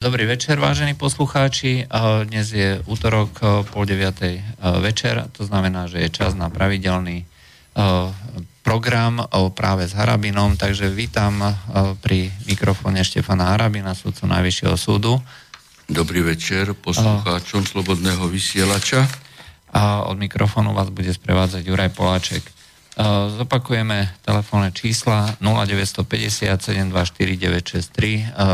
Dobrý večer, vážení poslucháči. Dnes je útorok pol deviatej večer, to znamená, že je čas na pravidelný program práve s Harabinom, takže vítam pri mikrofóne Štefana Harabina, súdcu Najvyššieho súdu. Dobrý večer poslucháčom Slobodného vysielača. A od mikrofónu vás bude sprevádzať Juraj Poláček. Zopakujeme telefónne čísla 0950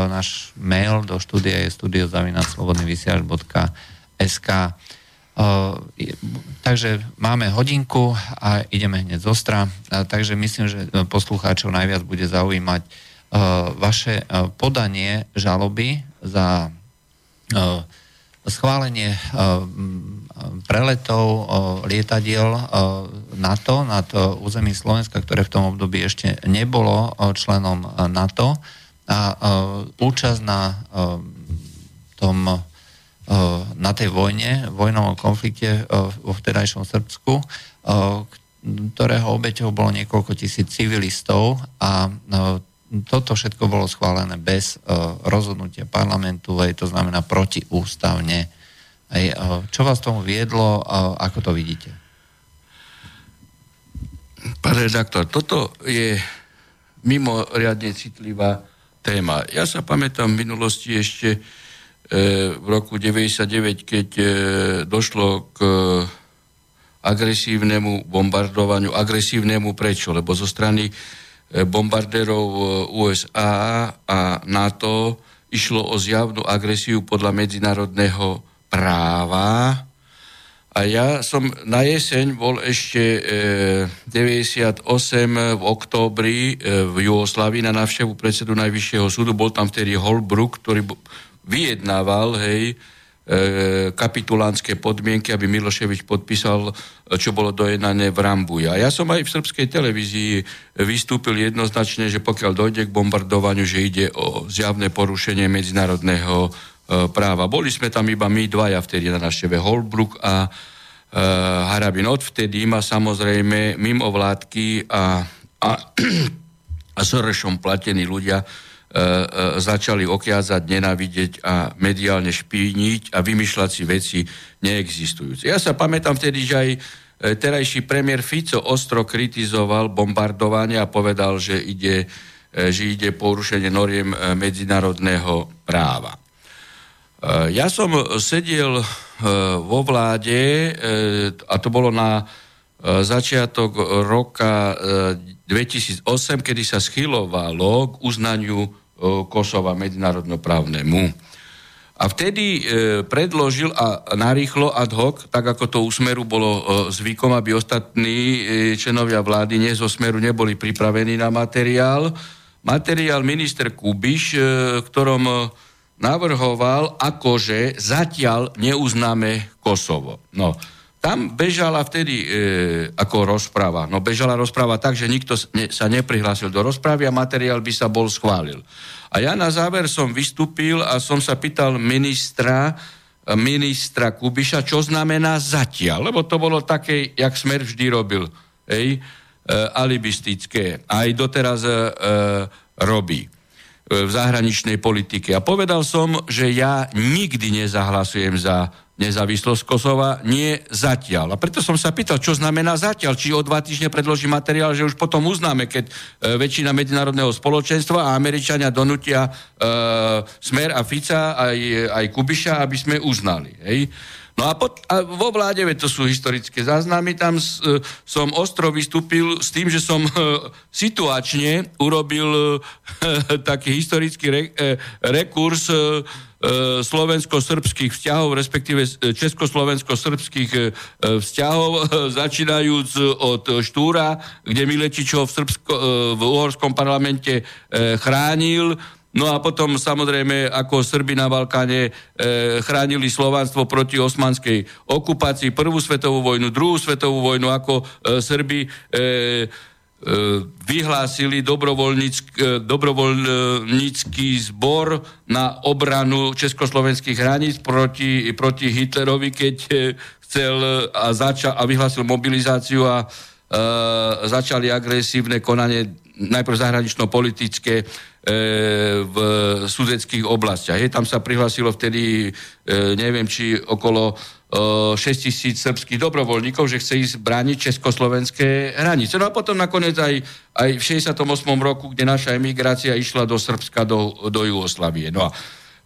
Náš mail do štúdia je studiozavinaclobodnyvysiač.sk Takže máme hodinku a ideme hneď zostra. Takže myslím, že poslucháčov najviac bude zaujímať vaše podanie žaloby za schválenie preletov lietadiel NATO nad území Slovenska, ktoré v tom období ešte nebolo členom NATO a účasť na tom na tej vojne, vojnovom konflikte vo vtedajšom Srbsku, ktorého obeťou bolo niekoľko tisíc civilistov a toto všetko bolo schválené bez rozhodnutia parlamentu, aj to znamená protiústavne. Čo vás tomu viedlo ako to vidíte? Pán redaktor, toto je mimoriadne citlivá téma. Ja sa pamätám v minulosti ešte e, v roku 99, keď e, došlo k agresívnemu bombardovaniu. Agresívnemu prečo? Lebo zo strany e, bombardérov e, USA a NATO išlo o zjavnú agresiu podľa medzinárodného práva. A ja som na jeseň bol ešte e, 98 v októbri e, v Jugoslávii na návštevu predsedu Najvyššieho súdu. Bol tam vtedy Holbrook, ktorý vyjednával, hej, e, kapitulánske podmienky, aby Miloševič podpísal, čo bolo dojednané v Rambuji. A ja som aj v srbskej televízii vystúpil jednoznačne, že pokiaľ dojde k bombardovaniu, že ide o zjavné porušenie medzinárodného práva. Boli sme tam iba my dvaja vtedy na návšteve Holbrook a e, Harabin. Odvtedy ma samozrejme mimo vládky a, a, a Sorešom platení ľudia e, e, začali okiazať, nenávidieť a mediálne špíniť a vymýšľať si veci neexistujúce. Ja sa pamätám vtedy, že aj e, terajší premiér Fico ostro kritizoval bombardovanie a povedal, že ide, e, že ide porušenie noriem medzinárodného práva. Eh, ja som sedel eh, vo vláde, eh, a to bolo na začiatok roka 2008, kedy sa schylovalo k uznaniu Kosova medzinárodnoprávnemu. A vtedy predložil a narýchlo ad hoc, tak ako to u Smeru bolo zvykom, aby ostatní členovia vlády nie zo Smeru neboli pripravení na materiál. Materiál minister Kubiš, ktorom navrhoval, akože zatiaľ neuznáme Kosovo. No, tam bežala vtedy e, ako rozpráva. No bežala rozpráva tak, že nikto sa neprihlásil do rozprávy a materiál by sa bol schválil. A ja na záver som vystúpil a som sa pýtal ministra, ministra Kubiša, čo znamená zatiaľ, lebo to bolo také, jak Smer vždy robil, ej, e, alibistické. Aj doteraz e, e robí v zahraničnej politike. A povedal som, že ja nikdy nezahlasujem za nezávislosť Kosova, nie zatiaľ. A preto som sa pýtal, čo znamená zatiaľ, či o dva týždne predloží materiál, že už potom uznáme, keď e, väčšina medzinárodného spoločenstva a Američania donutia e, Smer a Fica aj, aj Kubiša, aby sme uznali. Hej. No a, pot, a vo vláde, to sú historické záznamy, tam s, e, som ostro vystúpil s tým, že som e, situačne urobil e, taký historický re, e, rekurs slovensko-srbských vzťahov, respektíve československo-srbských vzťahov, začínajúc od Štúra, kde Milečičov v, v uhorskom parlamente chránil, No a potom samozrejme, ako Srby na Balkáne e, chránili Slovanstvo proti osmanskej okupácii, prvú svetovú vojnu, druhú svetovú vojnu, ako e, Srby e, e, vyhlásili e, dobrovoľnícky zbor na obranu československých hraníc proti, proti Hitlerovi, keď e, chcel a, začal, a vyhlásil mobilizáciu a e, začali agresívne konanie najprv zahranično-politické e, v sudeckých oblastiach. Hej, tam sa prihlasilo vtedy, e, neviem, či okolo 6 tisíc srbských dobrovoľníkov, že chce ísť brániť československé hranice. No a potom nakoniec aj, aj v 68. roku, kde naša emigrácia išla do Srbska, do, do Jugoslavie. No a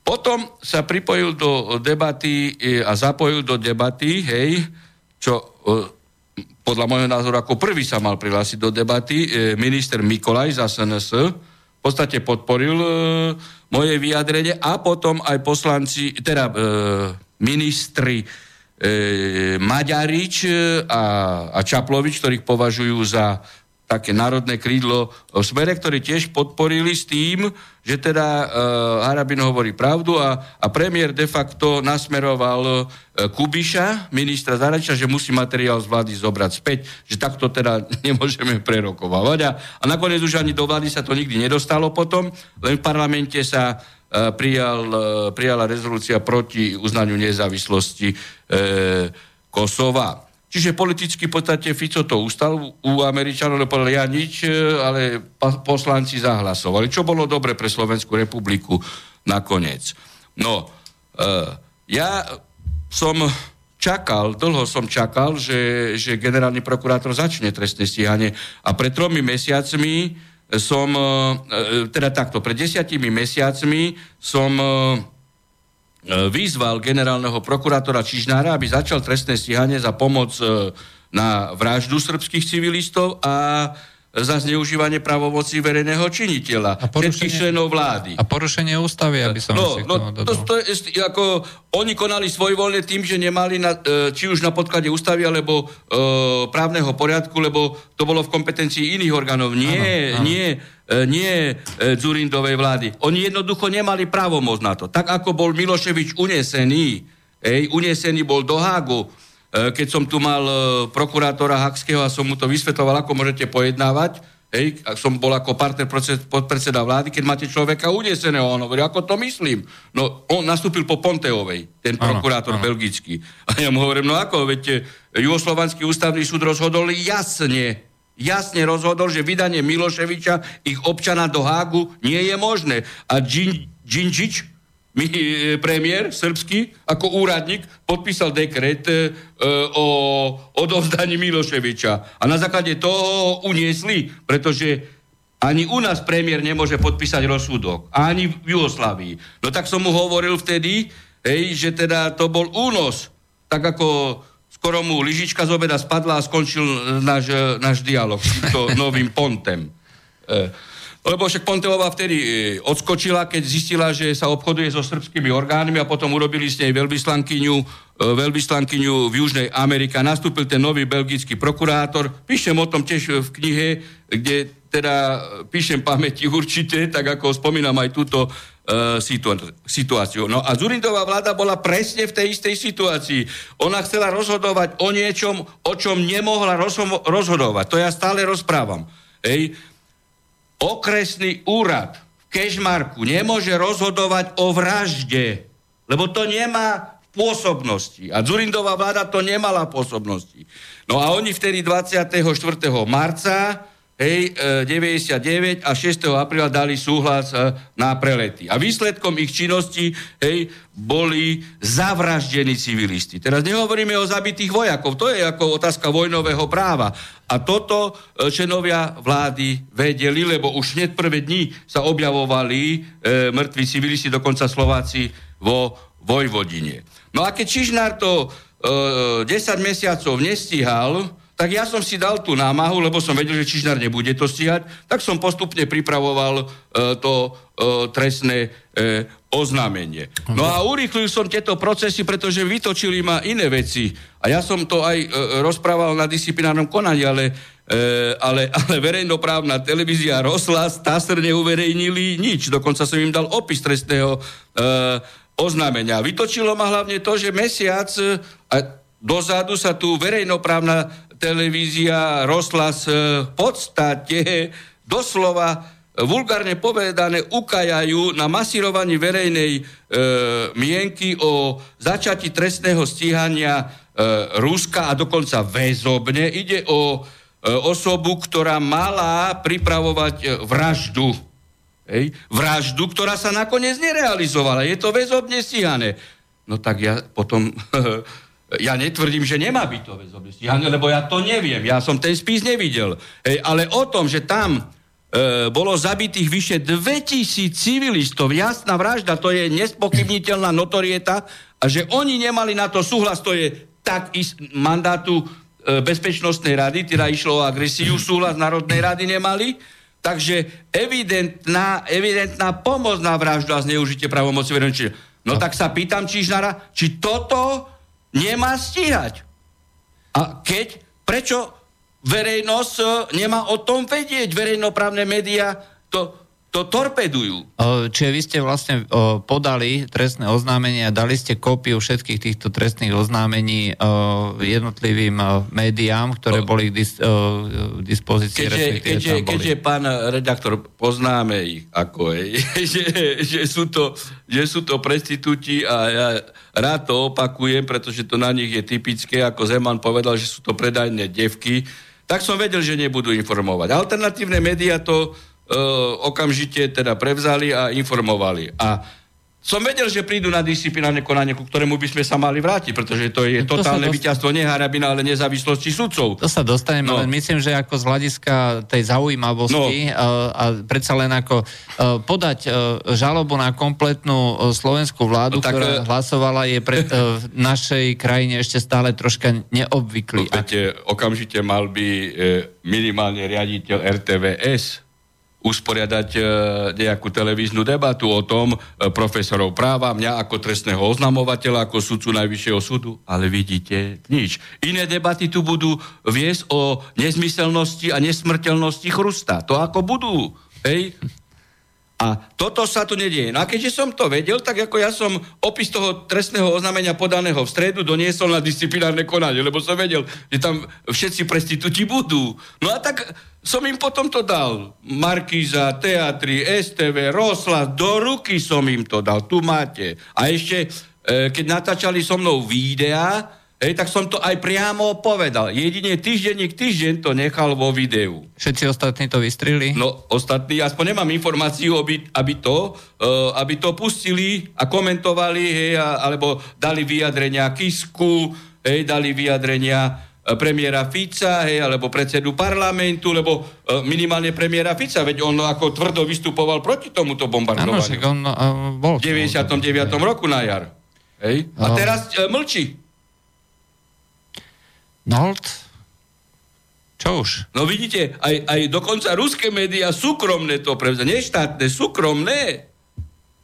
potom sa pripojil do debaty a zapojil do debaty, hej, čo podľa môjho názoru ako prvý sa mal prihlásiť do debaty e, minister Mikolaj za SNS, v podstate podporil e, moje vyjadrenie a potom aj poslanci, teda e, ministri Maďarič a, a Čaplovič, ktorých považujú za také národné krídlo v smere, ktorí tiež podporili s tým, že teda uh, Harabin hovorí pravdu a, a premiér de facto nasmeroval uh, Kubiša, ministra zahraničia, že musí materiál z vlády zobrať späť, že takto teda nemôžeme prerokovať. A, a nakoniec už ani do vlády sa to nikdy nedostalo potom, len v parlamente sa uh, prijal, uh, prijala rezolúcia proti uznaniu nezávislosti uh, Kosova. Čiže politicky v podstate Fico to ustal u Američanov, lebo povedal ja nič, e, ale poslanci zahlasovali, čo bolo dobre pre Slovenskú republiku nakoniec. No, uh, ja som čakal, dlho som čakal, že, že generálny prokurátor začne trestné stíhanie a pred tromi mesiacmi som, uh, teda takto, pred desiatimi mesiacmi som E, vyzval generálneho prokurátora Čižnára, aby začal trestné stíhanie za pomoc e, na vraždu srbských civilistov a za zneužívanie pravomocí verejného činiteľa, a všetkých členov vlády. A porušenie ústavy, aby som no, no, to, to je, ako, Oni konali svojvoľne tým, že nemali na, e, či už na podklade ústavy, alebo e, právneho poriadku, lebo to bolo v kompetencii iných orgánov. Nie, ano, ano. nie, e, nie e, Zurindovej vlády. Oni jednoducho nemali právomoc na to. Tak ako bol Miloševič unesený, ej, unesený bol do Hágu, keď som tu mal e, prokurátora Hakského a som mu to vysvetoval, ako môžete pojednávať, hej, som bol ako partner podpredseda vlády, keď máte človeka uneseného, on hovorí, ako to myslím? No, on nastúpil po Ponteovej, ten prokurátor ano, ano. belgický. A ja mu hovorím, no ako, veď e, Jugoslovanský ústavný súd rozhodol jasne, jasne rozhodol, že vydanie Miloševiča, ich občana do Hágu, nie je možné. A Džinžič, mi e, premiér srbský ako úradník podpísal dekret e, o odovzdaní Miloševiča. A na základe toho uniesli, pretože ani u nás premiér nemôže podpísať rozsudok. Ani v Jugoslávii. No tak som mu hovoril vtedy, hej, že teda to bol únos. Tak ako skoro mu lyžička z obeda spadla a skončil náš, náš dialog s týmto novým pontem. E, lebo však Ponteová vtedy e, odskočila, keď zistila, že sa obchoduje so srbskými orgánmi a potom urobili s nej veľvyslankyňu, e, veľvyslankyňu v Južnej Amerike. Nastúpil ten nový belgický prokurátor. Píšem o tom tiež v knihe, kde teda píšem pamäti určite, tak ako spomínam aj túto situáciu. No a Zurindová vláda bola presne v tej istej situácii. Ona chcela rozhodovať o niečom, o čom nemohla rozhodovať. To ja stále rozprávam. Ej, okresný úrad v Kešmarku nemôže rozhodovať o vražde, lebo to nemá pôsobnosti. A Zurindová vláda to nemala pôsobnosti. No a oni vtedy 24. marca hej, 99 e, a 6. apríla dali súhlas e, na prelety. A výsledkom ich činnosti hej, boli zavraždení civilisti. Teraz nehovoríme o zabitých vojakov, to je ako otázka vojnového práva. A toto e, členovia vlády vedeli, lebo už hneď prvé dni sa objavovali e, mŕtvi civilisti, dokonca Slováci vo Vojvodine. No a keď Čižnár to e, 10 mesiacov nestíhal, tak ja som si dal tú námahu, lebo som vedel, že Čižnár nebude to stíhať, tak som postupne pripravoval e, to e, trestné e, oznámenie. No a urýchlil som tieto procesy, pretože vytočili ma iné veci. A ja som to aj e, rozprával na disciplinárnom konaní, ale, e, ale, ale verejnoprávna televízia Roslas, TASR neuverejnili nič. Dokonca som im dal opis trestného e, oznámenia. Vytočilo ma hlavne to, že mesiac e, dozadu sa tu verejnoprávna televízia Roslas v podstate doslova vulgárne povedané ukajajú na masírovaní verejnej e, mienky o začati trestného stíhania e, Ruska a dokonca väzobne. Ide o osobu, ktorá mala pripravovať vraždu. Hej? Vraždu, ktorá sa nakoniec nerealizovala. Je to väzobne stíhané. No tak ja potom... ja netvrdím, že nemá byť to väzobne stíhané, lebo ja to neviem. Ja som ten spis nevidel. Hej, ale o tom, že tam e, bolo zabitých vyše 2000 civilistov, jasná vražda, to je nespochybniteľná notorieta a že oni nemali na to súhlas, to je tak ist, mandátu e, Bezpečnostnej rady, teda išlo o agresiu, súhlas Národnej rady nemali, Takže evidentná, evidentná pomoc na vraždu a zneužitie pravomoci verejnosti. No tak sa pýtam Čižnára, či toto nemá stíhať. A keď, prečo verejnosť e, nemá o tom vedieť? Verejnoprávne médiá to to torpedujú. Čiže vy ste vlastne podali trestné oznámenie a dali ste kópiu všetkých týchto trestných oznámení jednotlivým médiám, ktoré boli k dis, dispozícii. Keďže, keďže, keďže pán redaktor, poznáme ich, ako je, že, že, sú to, že sú to prestitúti a ja rád to opakujem, pretože to na nich je typické, ako Zeman povedal, že sú to predajné devky, tak som vedel, že nebudú informovať. Alternatívne médiá to okamžite teda prevzali a informovali. A som vedel, že prídu na disciplinárne konanie, ku ktorému by sme sa mali vrátiť, pretože to je to totálne dost... víťazstvo nie Harabina, ale nezávislosti sudcov. To sa dostaneme, no. len myslím, že ako z hľadiska tej zaujímavosti no. a, a predsa len ako uh, podať uh, žalobu na kompletnú slovenskú vládu, no, tak, ktorá hlasovala, je pre uh, našej krajine ešte stále troška neobvyklý. No, viete, okamžite mal by uh, minimálne riaditeľ RTVS usporiadať e, nejakú televíznu debatu o tom e, profesorov práva, mňa ako trestného oznamovateľa, ako sudcu Najvyššieho súdu, ale vidíte, nič. Iné debaty tu budú viesť o nezmyselnosti a nesmrteľnosti chrusta. To ako budú, hej? A toto sa tu nedieje. No a keďže som to vedel, tak ako ja som opis toho trestného oznámenia podaného v stredu doniesol na disciplinárne konanie, lebo som vedel, že tam všetci prestitúti budú. No a tak som im potom to dal. Markíza, teatry, STV, Rosla, do ruky som im to dal. Tu máte. A ešte, e, keď natáčali so mnou videa, Hej, tak som to aj priamo povedal. Jedine týždenník týždeň to nechal vo videu. Všetci ostatní to vystrili? No, ostatní, aspoň nemám informáciu, aby, aby, to, uh, aby to pustili a komentovali, hej, a, alebo dali vyjadrenia Kisku, hej, dali vyjadrenia e, premiéra Fica, hej, alebo predsedu parlamentu, lebo uh, minimálne premiéra Fica, veď on ako tvrdo vystupoval proti tomuto bombardovaniu. Ano, on uh, bol. V 99. roku na jar. Hej? A teraz uh, mlčí. Nolt? Čo už? No vidíte, aj, aj dokonca ruské médiá súkromné to prevzali, neštátne, súkromné.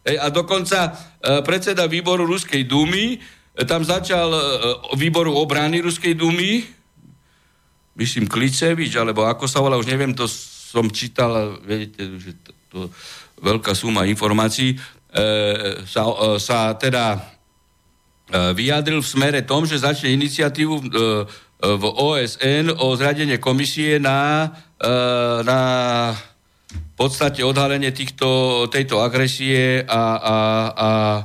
Ej, a dokonca e, predseda výboru Ruskej dumy, e, tam začal e, výboru obrany Ruskej dumy, myslím Klicevič, alebo ako sa volá, už neviem, to som čítal, viete, že to, to veľká suma informácií, e, sa, e, sa teda e, vyjadril v smere tom, že začne iniciatívu e, v OSN o zradenie komisie na, e, na v podstate odhalenie týchto, tejto agresie a, a, a e,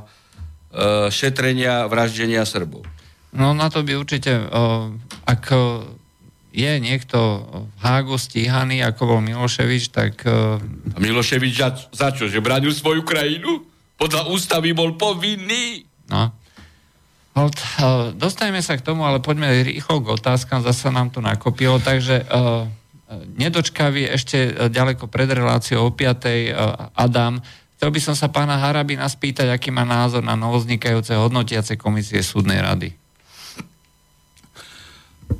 šetrenia vraždenia Srbov. No na to by určite, ak je niekto v Hágu stíhaný, ako bol Miloševič, tak... A Miloševič za, za čo? Že bránil svoju krajinu? Podľa ústavy bol povinný. No. Hold, uh, dostaneme sa k tomu, ale poďme rýchlo k otázkam, zase nám to nakopilo, takže uh, nedočkavý ešte ďaleko pred reláciou o 5. Uh, Adam. Chcel by som sa pána Harabina spýtať, aký má názor na novoznikajúce hodnotiace komisie súdnej rady.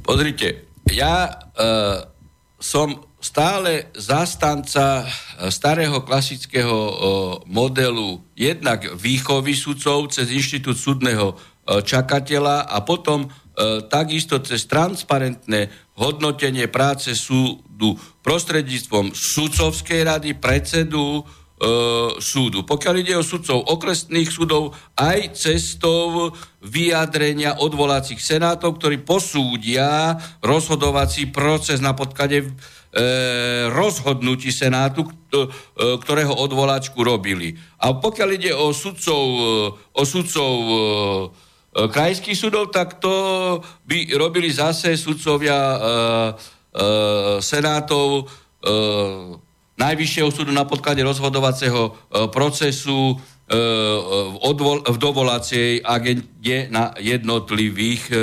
Pozrite, ja uh, som stále zastanca starého klasického modelu jednak výchovy sudcov cez inštitút súdneho E, čakateľa a potom e, takisto cez transparentné hodnotenie práce súdu prostredníctvom sudcovskej rady, predsedu e, súdu. Pokiaľ ide o sudcov okresných súdov, aj cestou vyjadrenia odvolacích senátov, ktorí posúdia rozhodovací proces na podklade E, rozhodnutí Senátu, e, ktorého odvoláčku robili. A pokiaľ ide o sudcov, o sudcov krajských súdov, tak to by robili zase sudcovia senátov, e, Najvyššieho súdu na podklade rozhodovacieho e, procesu e, v, odvol, v dovolacej agende na jednotlivých e,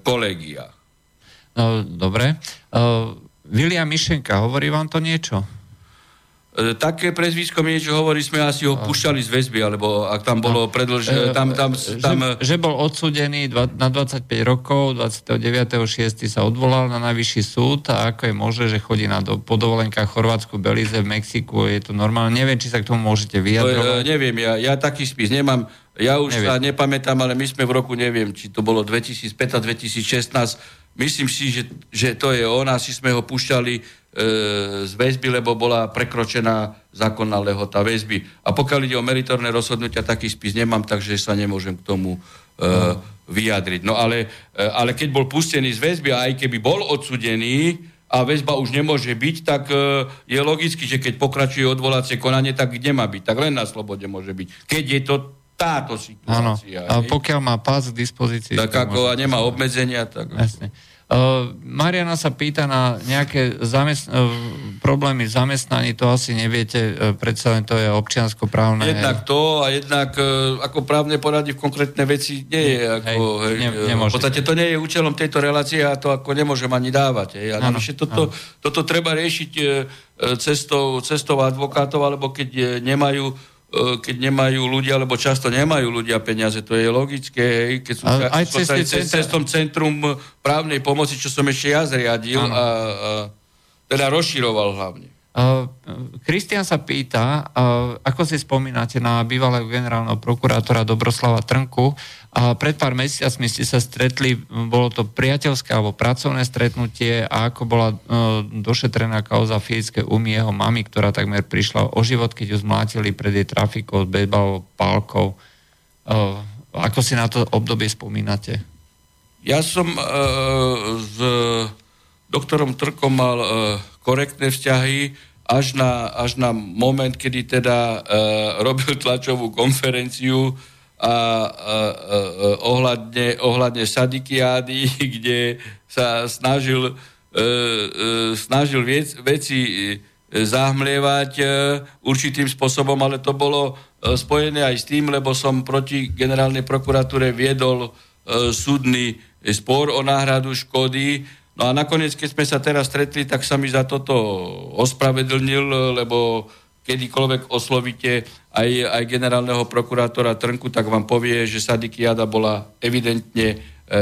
kolegiách. No, dobre. William Mišenka, hovorí vám to niečo? E, také prezvisko mi niečo hovorí, sme asi ho púšťali z väzby, alebo ak tam bolo predlž... Tam, tam, tam... Že, že bol odsudený na 25 rokov, 29.6. sa odvolal na najvyšší súd a ako je možné, že chodí na do, po dovolenkách Chorvátsku, Belize, v Mexiku, je to normálne. Neviem, či sa k tomu môžete vyjadrovať. To, neviem, ja, ja taký spis nemám. Ja už neviem. sa nepamätám, ale my sme v roku, neviem, či to bolo 2005 a 2016. Myslím si, že, že to je on, asi sme ho púšťali z väzby, lebo bola prekročená zákonná lehota väzby. A pokiaľ ide o meritorné rozhodnutia, taký spis nemám, takže sa nemôžem k tomu uh, vyjadriť. No ale, uh, ale keď bol pustený z väzby a aj keby bol odsudený a väzba už nemôže byť, tak uh, je logicky, že keď pokračuje odvolacie konanie, tak kde má byť? Tak len na slobode môže byť. Keď je to táto situácia. Áno. A pokiaľ má pás k dispozícii... Tak ako a nemá obmedzenia, tak... Jasne. Uh, Mariana sa pýta na nejaké zamest- uh, problémy zamestnaní, to asi neviete, uh, predsa len to je občiansko-právne. Jednak to a jednak uh, ako právne poradí v konkrétne veci nie je. Ako, hej, hej, ne, v podstate to nie je účelom tejto relácie a to ako nemôžem ani dávať. Hej. A navyše toto, toto treba riešiť uh, cestou, cestou advokátov, alebo keď nemajú E, keď nemajú ľudia, alebo často nemajú ľudia peniaze, to je logické, hej, keď sú aj cez, cez, cez tom centrum právnej pomoci, čo som ešte ja zriadil a, a teda rozširoval hlavne. Kristian uh, sa pýta, uh, ako si spomínate na bývalého generálneho prokurátora Dobroslava Trnku. Pred pár mesiacmi ste sa stretli, bolo to priateľské alebo pracovné stretnutie a ako bola uh, došetrená kauza fyzické umy jeho mamy, ktorá takmer prišla o život, keď ju zmlátili pred jej trafikou s bejbalovou pálkou. Ako si na to obdobie spomínate? Ja som uh, s doktorom Trkom mal uh, korektné vzťahy až na, až na moment, kedy teda uh, robil tlačovú konferenciu a, a, a, ohľadne, ohľadne Sadikiády, kde sa snažil, uh, uh, snažil viec, veci zahmlievať uh, určitým spôsobom, ale to bolo uh, spojené aj s tým, lebo som proti generálnej prokuratúre viedol uh, súdny spor o náhradu škody No a nakoniec, keď sme sa teraz stretli, tak sa mi za toto ospravedlnil, lebo kedykoľvek oslovíte aj, aj generálneho prokurátora Trnku, tak vám povie, že Sadikiada bola evidentne e, e,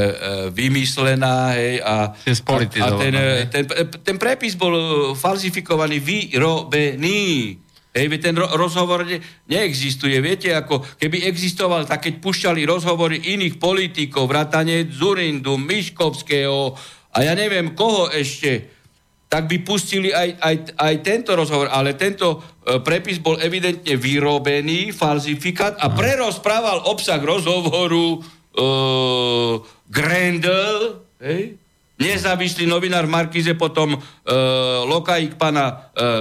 vymyslená hej, a, a, a ten, ten, ten prepis bol falzifikovaný, vyrobený. Hej, ten ro- rozhovor ne- neexistuje. Viete, ako keby existoval, tak keď pušťali rozhovory iných politikov, vrátane Zurindu, Miškovského, a ja neviem koho ešte, tak by pustili aj, aj, aj tento rozhovor, ale tento e, prepis bol evidentne vyrobený, falzifikát a prerozprával obsah rozhovoru e, Grendel, hej, nezávislý novinár Markize, potom e, lokaik pana e,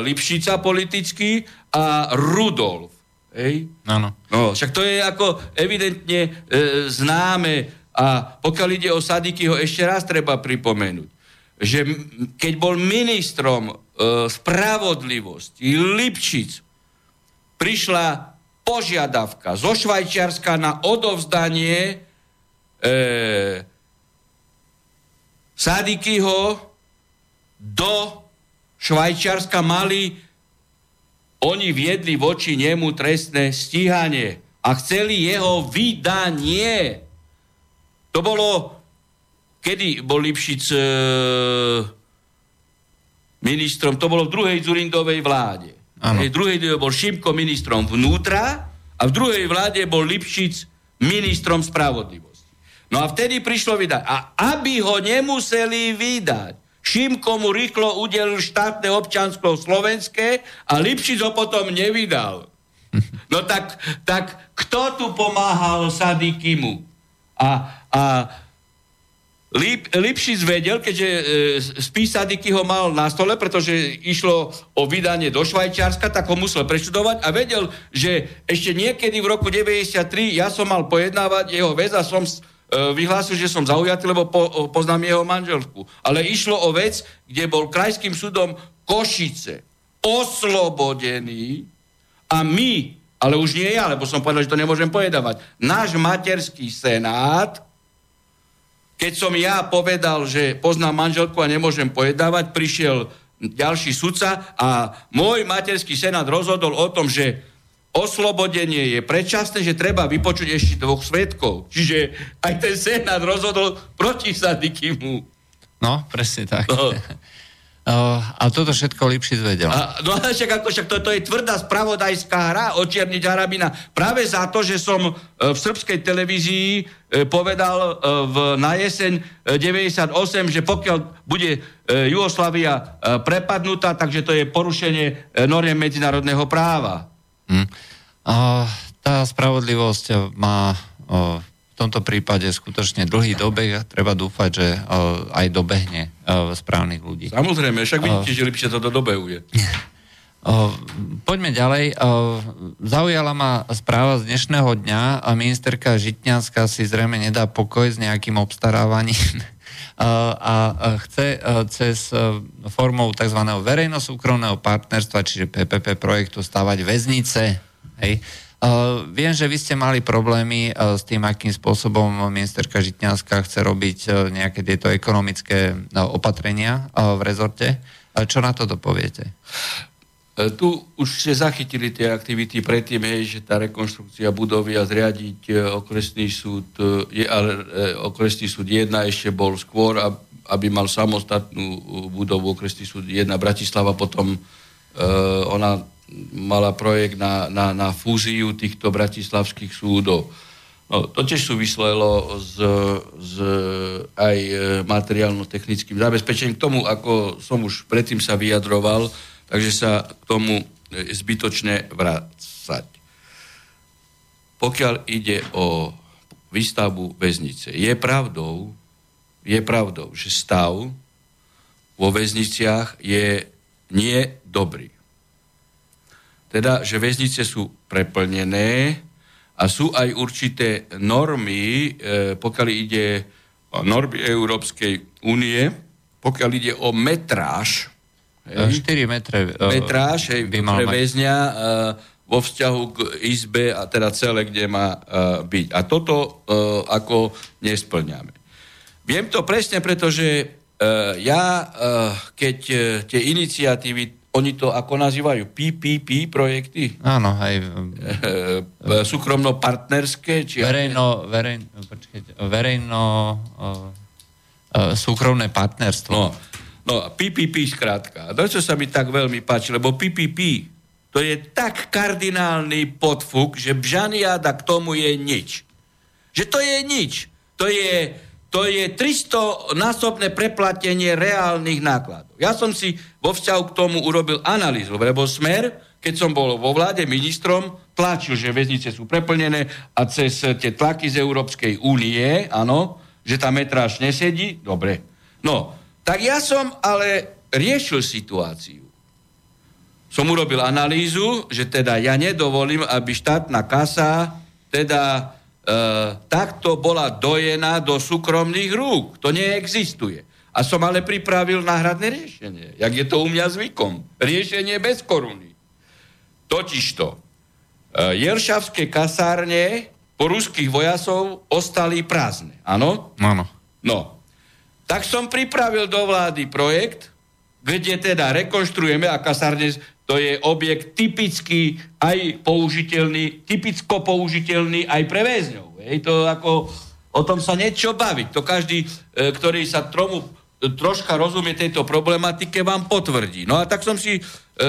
Lipšica politický a Rudolf. Hej? Áno. No, však to je ako evidentne e, známe a pokiaľ ide o Sadikyho, ešte raz treba pripomenúť, že keď bol ministrom e, spravodlivosti Lipšic, prišla požiadavka zo Švajčiarska na odovzdanie e, Sadikyho do Švajčiarska mali oni viedli voči nemu trestné stíhanie a chceli jeho vydanie. To bolo, kedy bol Lipšic e, ministrom, to bolo v druhej Zurindovej vláde. V druhej bol Šimko ministrom vnútra a v druhej vláde bol Lipšic ministrom spravodlivosti. No a vtedy prišlo vydať. A aby ho nemuseli vydať, Šimko mu rýchlo udelil štátne občanstvo slovenské a Lipšic ho potom nevydal. No tak, tak kto tu pomáhal Sadikimu? A a Lip, Lipšic vedel, keďže e, spis ho mal na stole, pretože išlo o vydanie do Švajčiarska, tak ho musel preštudovať a vedel, že ešte niekedy v roku 93 ja som mal pojednávať jeho väz a som e, vyhlásil, že som zaujatý, lebo po, poznám jeho manželku. Ale išlo o vec, kde bol krajským súdom Košice oslobodený a my, ale už nie ja, lebo som povedal, že to nemôžem pojedávať, náš materský senát, keď som ja povedal, že poznám manželku a nemôžem pojedávať, prišiel ďalší sudca a môj materský senát rozhodol o tom, že oslobodenie je predčasné, že treba vypočuť ešte dvoch svetkov. Čiže aj ten senát rozhodol proti Sadikimu. No, presne tak. No. Uh, a toto všetko Lipšic vedel. A, no ale však, ako, však to, to je tvrdá spravodajská hra očierniť Harabina. Práve za to, že som uh, v srbskej televízii uh, povedal v, na jeseň uh, 98, že pokiaľ bude Jugoslavia prepadnutá, takže to je porušenie noriem medzinárodného práva. Hmm. Uh, tá spravodlivosť má uh, tomto prípade skutočne dlhý dobeh a treba dúfať, že uh, aj dobehne uh, správnych ľudí. Samozrejme, však vidíte, uh, že lepšie to dobehuje. Uh, poďme ďalej. Zaujala ma správa z dnešného dňa a ministerka Žitňanská si zrejme nedá pokoj s nejakým obstarávaním a chce cez formou tzv. verejno-súkromného partnerstva, čiže PPP projektu, stavať väznice. Hej. Uh, viem, že vy ste mali problémy uh, s tým, akým spôsobom ministerka Žitňanská chce robiť uh, nejaké tieto ekonomické opatrenia v rezorte. Čo na to dopoviete? Tu už ste zachytili tie aktivity predtým, hej, že tá rekonstrukcia budovy a zriadiť okresný súd, ale okresný súd 1 ešte bol skôr, aby mal samostatnú budovu okresný súd 1 Bratislava, potom ona mala projekt na, na, na fúziu týchto bratislavských súdov. No, to tiež súvislelo s, s aj e, materiálno-technickým zabezpečením. K tomu, ako som už predtým sa vyjadroval, takže sa k tomu e, zbytočne vrácať. Pokiaľ ide o výstavbu väznice, je pravdou, je pravdou, že stav vo väzniciach je nie dobrý. Teda, že väznice sú preplnené a sú aj určité normy, e, pokiaľ ide o normy Európskej únie, pokiaľ ide o metráž. Hej, 4 metre uh, metráž hej, by mal pre väzňa uh, vo vzťahu k izbe a teda celé, kde má uh, byť. A toto uh, ako nesplňame. Viem to presne, pretože ja, keď tie iniciatívy oni to ako nazývajú? PPP projekty? Áno, aj... E, súkromno-partnerské? Či verejno, verejno, počkejte, verejno uh, súkromné partnerstvo. No, no, PPP skrátka. To, čo sa mi tak veľmi páči, lebo PPP to je tak kardinálny podfuk, že Bžaniada k tomu je nič. Že to je nič. To je to je 300 násobné preplatenie reálnych nákladov. Ja som si vo vzťahu k tomu urobil analýzu, lebo Smer, keď som bol vo vláde ministrom, tlačil, že väznice sú preplnené a cez tie tlaky z Európskej únie, áno, že tá metráž nesedí, dobre. No, tak ja som ale riešil situáciu. Som urobil analýzu, že teda ja nedovolím, aby štátna kasa teda takto bola dojená do súkromných rúk. To neexistuje. A som ale pripravil náhradné riešenie, jak je to u mňa zvykom. Riešenie bez koruny. Totižto, e, Jeršavské kasárne po ruských vojasov ostali prázdne. Áno? Áno. No. Tak som pripravil do vlády projekt, kde teda rekonštruujeme a kasárne to je objekt typický aj použiteľný, typicko použiteľný aj pre väzňov. Hej, to ako, o tom sa niečo baviť. To každý, e, ktorý sa tromu troška rozumie tejto problematike, vám potvrdí. No a tak som si e, e,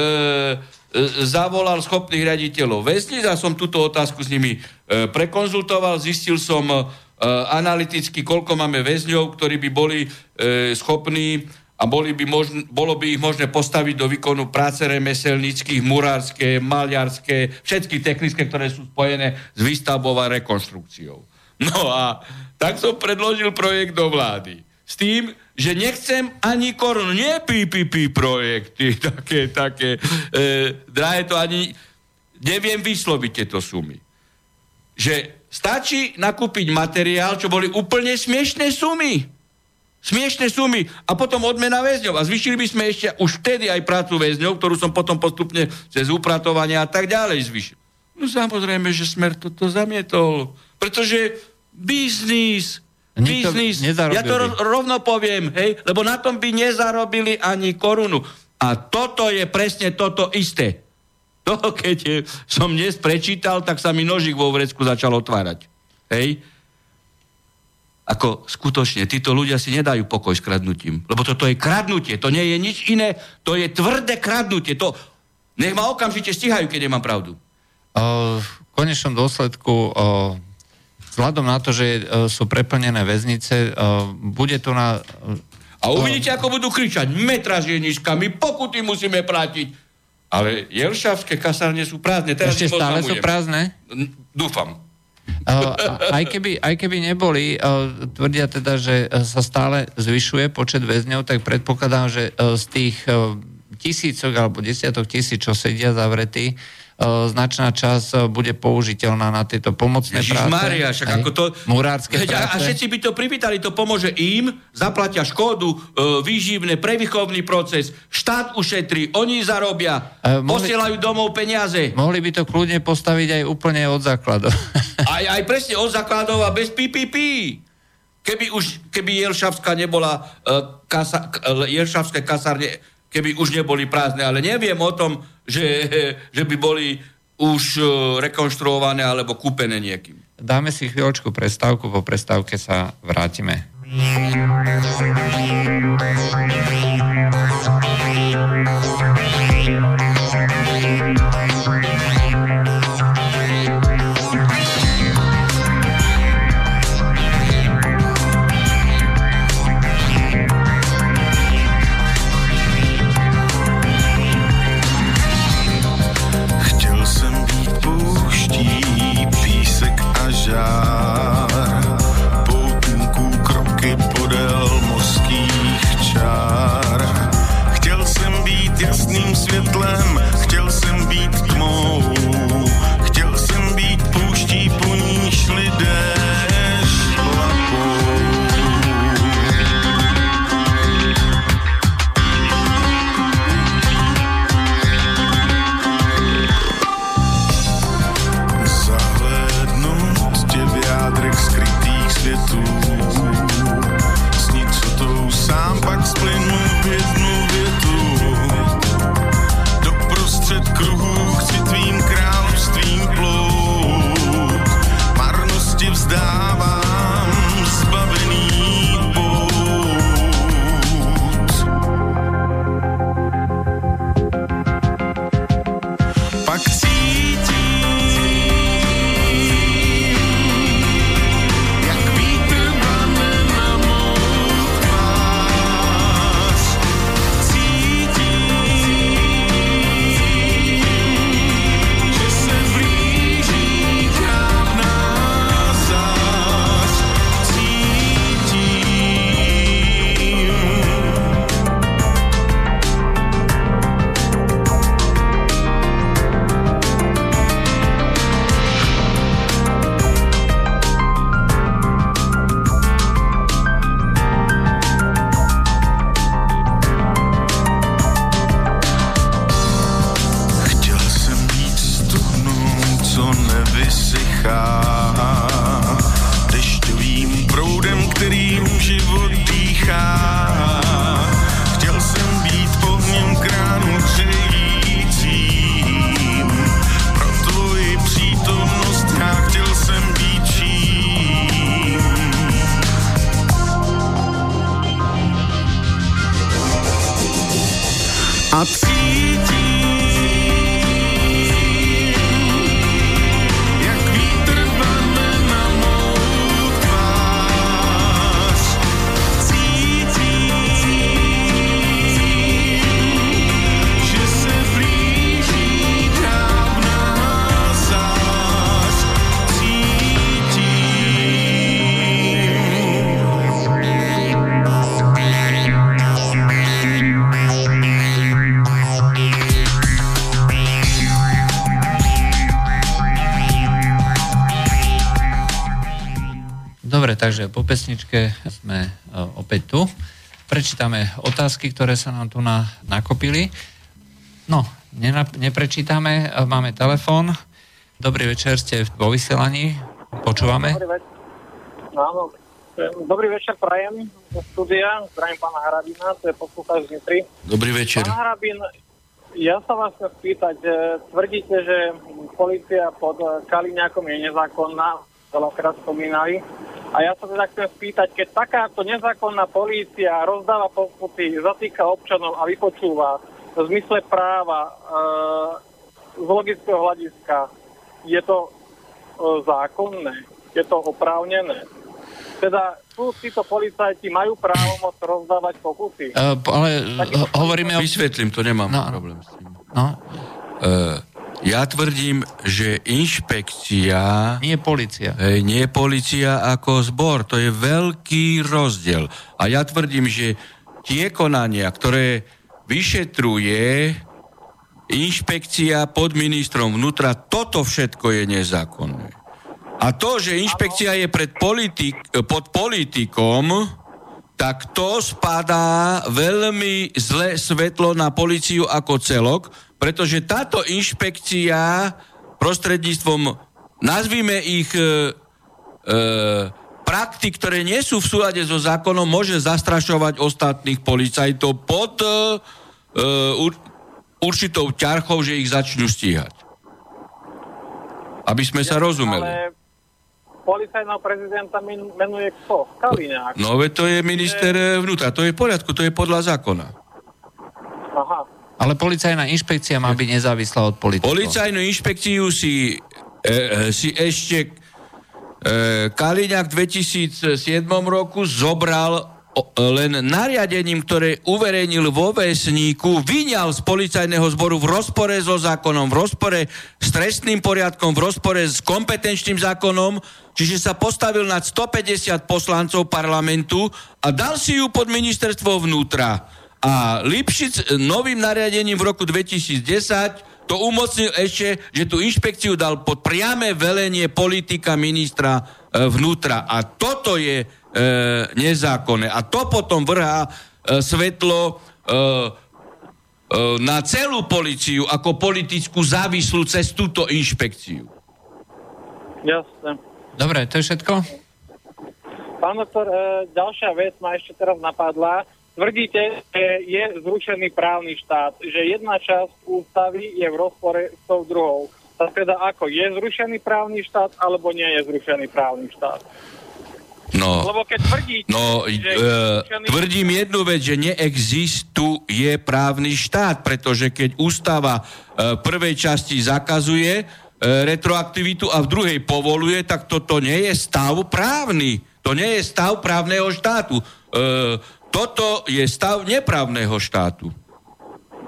zavolal schopných riaditeľov väznic a som túto otázku s nimi e, prekonzultoval. Zistil som e, analyticky, koľko máme väzňov, ktorí by boli e, schopní a boli by možn, bolo by ich možné postaviť do výkonu práce remeselníckých, murárske, maliarské, všetky technické, ktoré sú spojené s výstavbou a rekonštrukciou. No a tak som predložil projekt do vlády. S tým, že nechcem ani korunu, nie PPP projekty, také, také, e, drahé to ani, neviem vysloviť tieto sumy. Že stačí nakúpiť materiál, čo boli úplne smiešné sumy. Smiešné sumy a potom odmena väzňov. A zvyšili by sme ešte už vtedy aj prácu väzňov, ktorú som potom postupne cez upratovanie a tak ďalej zvyšil. No samozrejme, že Smer toto zamietol. Pretože biznis, biznis, ja to rovno poviem, hej, lebo na tom by nezarobili ani korunu. A toto je presne toto isté. To, keď som dnes prečítal, tak sa mi nožík vo vrecku začal otvárať. Hej? Ako skutočne, títo ľudia si nedajú pokoj s kradnutím. Lebo toto je kradnutie, to nie je nič iné, to je tvrdé kradnutie. To, nech ma okamžite stíhajú, keď nemám pravdu. Uh, v konečnom dôsledku, uh, vzhľadom na to, že uh, sú preplnené väznice, bude to na... A uvidíte, ako budú kričať, metražieničkami, pokuty musíme platiť. Ale jelšavské kasárne sú prázdne. Teraz Ešte stále sú prázdne? Dúfam. Uh, aj, keby, aj keby neboli, uh, tvrdia teda, že sa stále zvyšuje počet väzňov, tak predpokladám, že z tých tisícok alebo desiatok tisíc, čo sedia zavretí, značná časť bude použiteľná na tieto pomocné Ježiš práce. Maria, však ako to... Murárske Veď, práce. A všetci by to privítali, to pomôže im, zaplatia škodu, e, výživné, prevýchovný proces, štát ušetrí, oni zarobia, e, mohli, posielajú domov peniaze. Mohli by to kľudne postaviť aj úplne od základov. aj, aj presne od základov a bez PPP. Keby už, keby Jelšavská nebola, uh, kasa, Jelšavské kasárne keby už neboli prázdne, ale neviem o tom, že, že by boli už e, rekonštruované alebo kúpené niekým. Dáme si chvíľočku prestávku, po prestávke sa vrátime. Thank you. Absolut. Takže po pesničke sme opäť tu. Prečítame otázky, ktoré sa nám tu na, nakopili. No, neprečítame, máme telefón. Dobrý večer, ste vo vysielaní. Počúvame. Dobrý večer. Áno, Dobrý večer, prajem zo studia. Zdravím pána Harabina, to je poslúchač z Nitry. Dobrý večer. Pán Harabin, ja sa vás chcem spýtať, tvrdíte, že policia pod Kaliňákom je nezákonná, veľakrát spomínali. A ja sa teda chcem spýtať, keď takáto nezákonná polícia rozdáva pokuty, zatýka občanov a vypočúva v zmysle práva e, z logického hľadiska, je to e, zákonné? Je to oprávnené? teda sú títo policajti majú právo moc rozdávať pokusy. Uh, ale uh, hovoríme o... Vysvetlím, to nemám no, problém s tým. No. Uh, ja tvrdím, že inšpekcia... Nie policia. Hej, nie policia ako zbor, to je veľký rozdiel. A ja tvrdím, že tie konania, ktoré vyšetruje inšpekcia pod ministrom vnútra, toto všetko je nezákonné. A to, že inšpekcia je pred politik, pod politikom, tak to spadá veľmi zle svetlo na policiu ako celok, pretože táto inšpekcia prostredníctvom, nazvime ich e, e, praktik, ktoré nie sú v súlade so zákonom, môže zastrašovať ostatných policajtov pod e, určitou ťarchou, že ich začnú stíhať. Aby sme sa rozumeli. Ale policajného prezidenta menuje kto? Kaliňák. No veď to je minister vnútra, to je v poriadku, to je podľa zákona. Ale policajná inšpekcia má byť nezávislá od politikov. Policajnú inšpekciu si, e, e si ešte e, Kaliňák v 2007 roku zobral len nariadením, ktoré uverejnil vo vesníku, vyňal z policajného zboru v rozpore so zákonom, v rozpore s trestným poriadkom, v rozpore s kompetenčným zákonom, čiže sa postavil nad 150 poslancov parlamentu a dal si ju pod ministerstvo vnútra. A Lipšic novým nariadením v roku 2010 to umocnil ešte, že tú inšpekciu dal pod priame velenie politika ministra e, vnútra. A toto je e, nezákonné. A to potom vrhá e, svetlo e, e, na celú policiu ako politickú závislú cez túto inšpekciu. Jasne. Dobre, to je všetko? Pán doktor, e, ďalšia vec ma ešte teraz napadla. Tvrdíte, že je zrušený právny štát, že jedna časť ústavy je v rozpore s tou druhou. Tak teda ako, je zrušený právny štát, alebo nie je zrušený právny štát? No, Lebo keď tvrdíte, no, že e, tvrdím jednu vec, že neexistuje právny štát, pretože keď ústava e, prvej časti zakazuje e, retroaktivitu a v druhej povoluje, tak toto nie je stav právny. To nie je stav právneho štátu. E, toto je stav neprávneho štátu.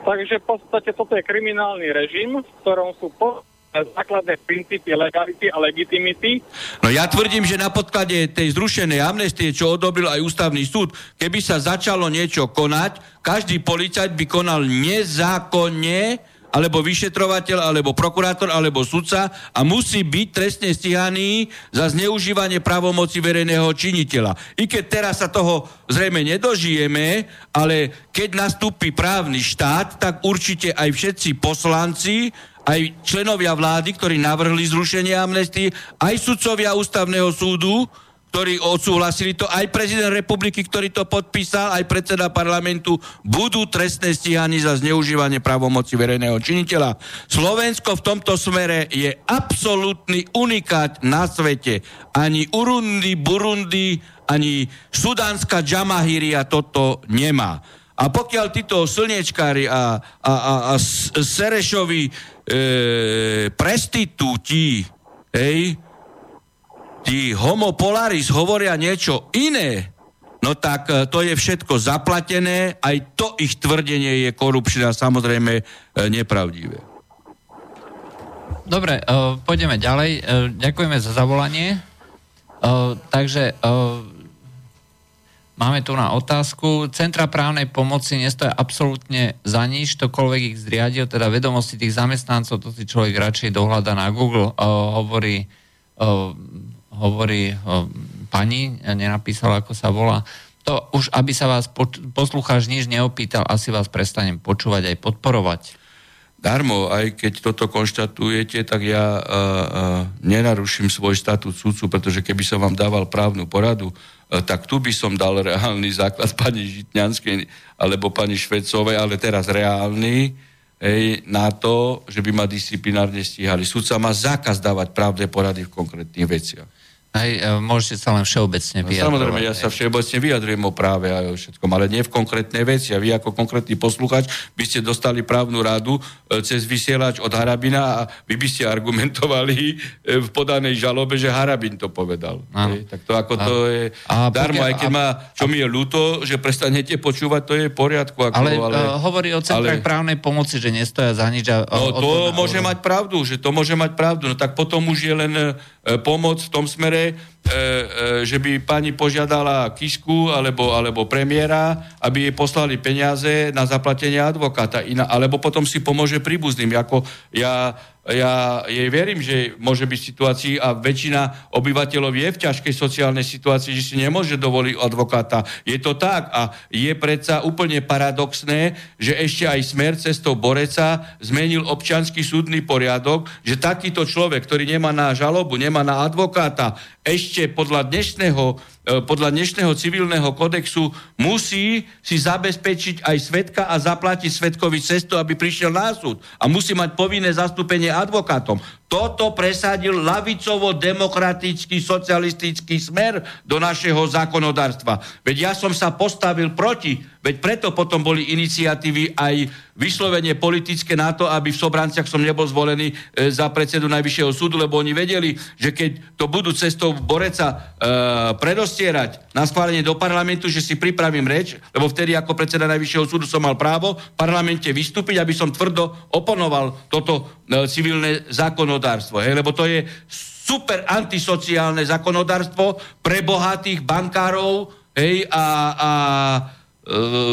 Takže v podstate toto je kriminálny režim, v ktorom sú po základné princípy legality a legitimity. No ja tvrdím, že na podklade tej zrušenej amnestie, čo odobil aj ústavný súd, keby sa začalo niečo konať, každý policajt by konal nezákonne, alebo vyšetrovateľ, alebo prokurátor, alebo sudca a musí byť trestne stíhaný za zneužívanie právomoci verejného činiteľa. I keď teraz sa toho zrejme nedožijeme, ale keď nastúpi právny štát, tak určite aj všetci poslanci aj členovia vlády, ktorí navrhli zrušenie amnestii, aj sudcovia ústavného súdu, ktorí odsúhlasili to, aj prezident republiky, ktorý to podpísal, aj predseda parlamentu, budú trestné stíhaní za zneužívanie právomoci verejného činiteľa. Slovensko v tomto smere je absolútny unikát na svete. Ani Urundi, Burundi, ani sudánska Džamahíria toto nemá. A pokiaľ títo slniečkári a, a, a, a Serešovi e, prestitúti, hej, tí homopolaris hovoria niečo iné, no tak e, to je všetko zaplatené, aj to ich tvrdenie je korupčné a samozrejme e, nepravdivé. Dobre, uh, pôjdeme ďalej. Uh, ďakujeme za zavolanie. Uh, takže Máme tu na otázku. Centra právnej pomoci nestoja absolútne za nič, ktokoľvek ich zriadil, teda vedomosti tých zamestnancov, to si človek radšej dohľada na Google. Hovorí hovorí uh, pani, nenapísala, ako sa volá. To už, aby sa vás poslucháč nič neopýtal, asi vás prestanem počúvať aj podporovať. Darmo, aj keď toto konštatujete, tak ja uh, uh, nenaruším svoj statút sudcu, pretože keby som vám dával právnu poradu, uh, tak tu by som dal reálny základ pani Žitňanskej alebo pani Švecovej, ale teraz reálny, hej, na to, že by ma disciplinárne stíhali. Sudca má zákaz dávať právne porady v konkrétnych veciach. Hej, e, môžete sa len všeobecne no, vyjadrovať. Samozrejme, ja sa všeobecne vyjadrujem o práve a o všetkom, ale nie v konkrétnej veci. A vy ako konkrétny posluchač by ste dostali právnu radu e, cez vysielač od Harabina a vy by ste argumentovali e, v podanej žalobe, že Harabin to povedal. Hej, tak to ako a, to je a, darmo, aj keď a, má, čo mi je ľúto, že prestanete počúvať, to je v poriadku. Ako, ale, ale hovorí o centrách ale, právnej pomoci, že nestoja za nič. A, no to, to môže mať pravdu, že to môže mať pravdu. No tak potom už je len pomoc v tom smere, e, e, že by pani požiadala Kisku alebo, alebo premiéra, aby jej poslali peniaze na zaplatenie advokáta. Iná, alebo potom si pomôže príbuzným. Ako ja ja jej verím, že môže byť situácii a väčšina obyvateľov je v ťažkej sociálnej situácii, že si nemôže dovoliť advokáta. Je to tak a je predsa úplne paradoxné, že ešte aj smer cestou Boreca zmenil občanský súdny poriadok, že takýto človek, ktorý nemá na žalobu, nemá na advokáta, ešte podľa dnešného E, podľa dnešného civilného kodexu musí si zabezpečiť aj svetka a zaplatiť svetkovi cestu, aby prišiel na súd. A musí mať povinné zastúpenie advokátom. Toto presadil lavicovo-demokratický socialistický smer do našeho zákonodárstva. Veď ja som sa postavil proti, veď preto potom boli iniciatívy aj vyslovene politické na to, aby v Sobranciach som nebol zvolený e, za predsedu Najvyššieho súdu, lebo oni vedeli, že keď to budú cestou Boreca e, predostierať na schválenie do parlamentu, že si pripravím reč, lebo vtedy ako predseda Najvyššieho súdu som mal právo v parlamente vystúpiť, aby som tvrdo oponoval toto e, civilné zákonodárstvo zákonodárstvo, hej, lebo to je super antisociálne zákonodárstvo pre bohatých bankárov hej, a, a e,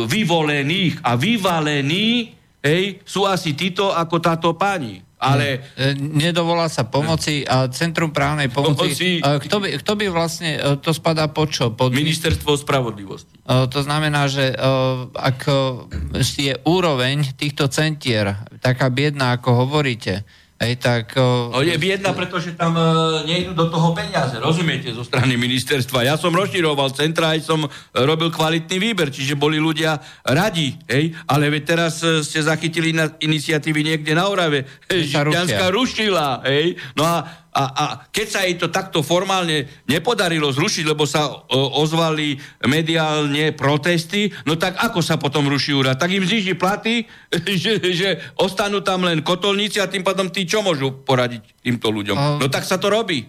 vyvolených a vyvalení hej, sú asi títo ako táto pani. Ale... E, nedovolá sa pomoci a Centrum právnej pomoci... pomoci... Kto, by, kto by vlastne... E, to spadá pod čo? Pod Ministerstvo spravodlivosti. E, to znamená, že ak je úroveň týchto centier taká biedná, ako hovoríte, Hej, tak, no je biedna, pretože tam uh, nejdu do toho peniaze, rozumiete, zo strany ministerstva. Ja som rozširoval centra, aj som robil kvalitný výber, čiže boli ľudia radi, hej, ale veď teraz uh, ste zachytili na iniciatívy niekde na Orave, Žitňanská rušila, hej, no a a, a keď sa jej to takto formálne nepodarilo zrušiť, lebo sa o, ozvali mediálne protesty, no tak ako sa potom ruší úrad? Tak im zniží platy, že, že ostanú tam len kotolníci a tým pádom tí čo môžu poradiť týmto ľuďom? No tak sa to robí.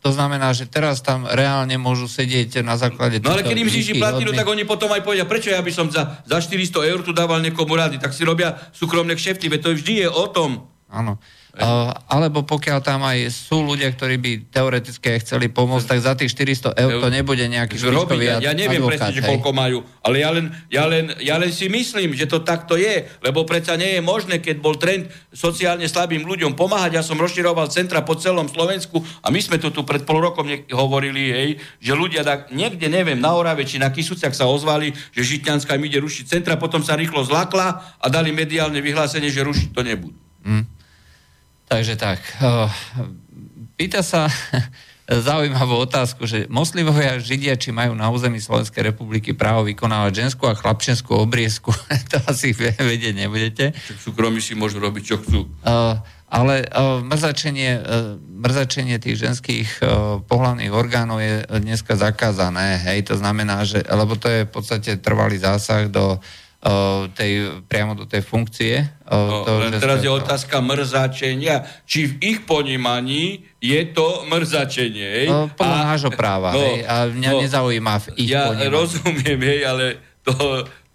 To znamená, že teraz tam reálne môžu sedieť na základe... No ale keď im zniží platy, no tak oni potom aj povedia, prečo ja by som za, za 400 eur tu dával niekomu rady, tak si robia súkromné kšefty, veď to vždy je o tom. Áno. Uh, alebo pokiaľ tam aj sú ľudia, ktorí by teoreticky chceli pomôcť, tak za tých 400 eur to nebude nejaký špičkový ja, ja neviem advokát, presne, že koľko majú, ale ja len, ja, len, ja len si myslím, že to takto je, lebo predsa nie je možné, keď bol trend sociálne slabým ľuďom pomáhať. Ja som rozširoval centra po celom Slovensku a my sme to tu pred pol rokom hovorili, hej, že ľudia tak niekde, neviem, na Orave či na Kisuciach sa ozvali, že Žitňanská im ide rušiť centra, potom sa rýchlo zlakla a dali mediálne vyhlásenie, že rušiť to nebudú. Mm. Takže tak. Pýta sa zaujímavú otázku, že moslimovia Židia, či majú na území Slovenskej republiky právo vykonávať ženskú a chlapčenskú obriezku, to asi vedieť nebudete. Však súkromí si môžu robiť, čo chcú. ale mrzačenie, mrzačenie tých ženských pohľavných orgánov je dneska zakázané, hej, to znamená, že, lebo to je v podstate trvalý zásah do tej, priamo do tej funkcie. No, to, len teraz je otázka mrzačenia. Či v ich ponímaní je to mrzačenie, hej? No, podľa a, nášho práva, no, hej? A mňa no, nezaujíma v ich ja ponímaní. rozumiem, hej, ale to,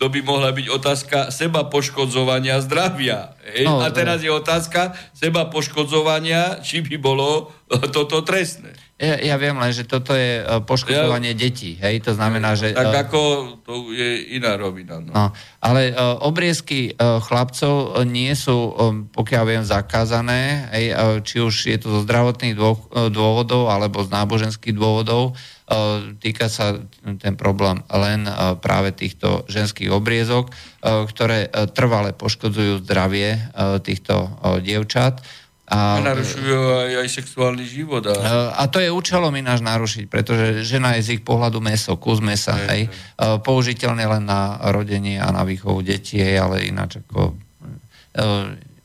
to by mohla byť otázka seba poškodzovania zdravia. Hej? No, a teraz je otázka seba poškodzovania, či by bolo toto trestné. Ja, ja viem len, že toto je e, poškodzovanie ja, detí, hej, to znamená, že... Tak ako to je iná rovina. No. No, ale uh, obriezky uh, chlapcov nie sú, um, pokiaľ viem, zakázané, hej, uh, či už je to zo zdravotných dô, dôvodov alebo z náboženských dôvodov, uh, týka sa ten problém len uh, práve týchto ženských obriezok, uh, ktoré uh, trvale poškodzujú zdravie uh, týchto uh, dievčat. A, a narušujú aj, aj sexuálny život. A... a to je účelom ináč narušiť, pretože žena je z ich pohľadu meso, kus mesa, hej. Je. Použiteľné len na rodenie a na výchovu detí, ale ináč ako...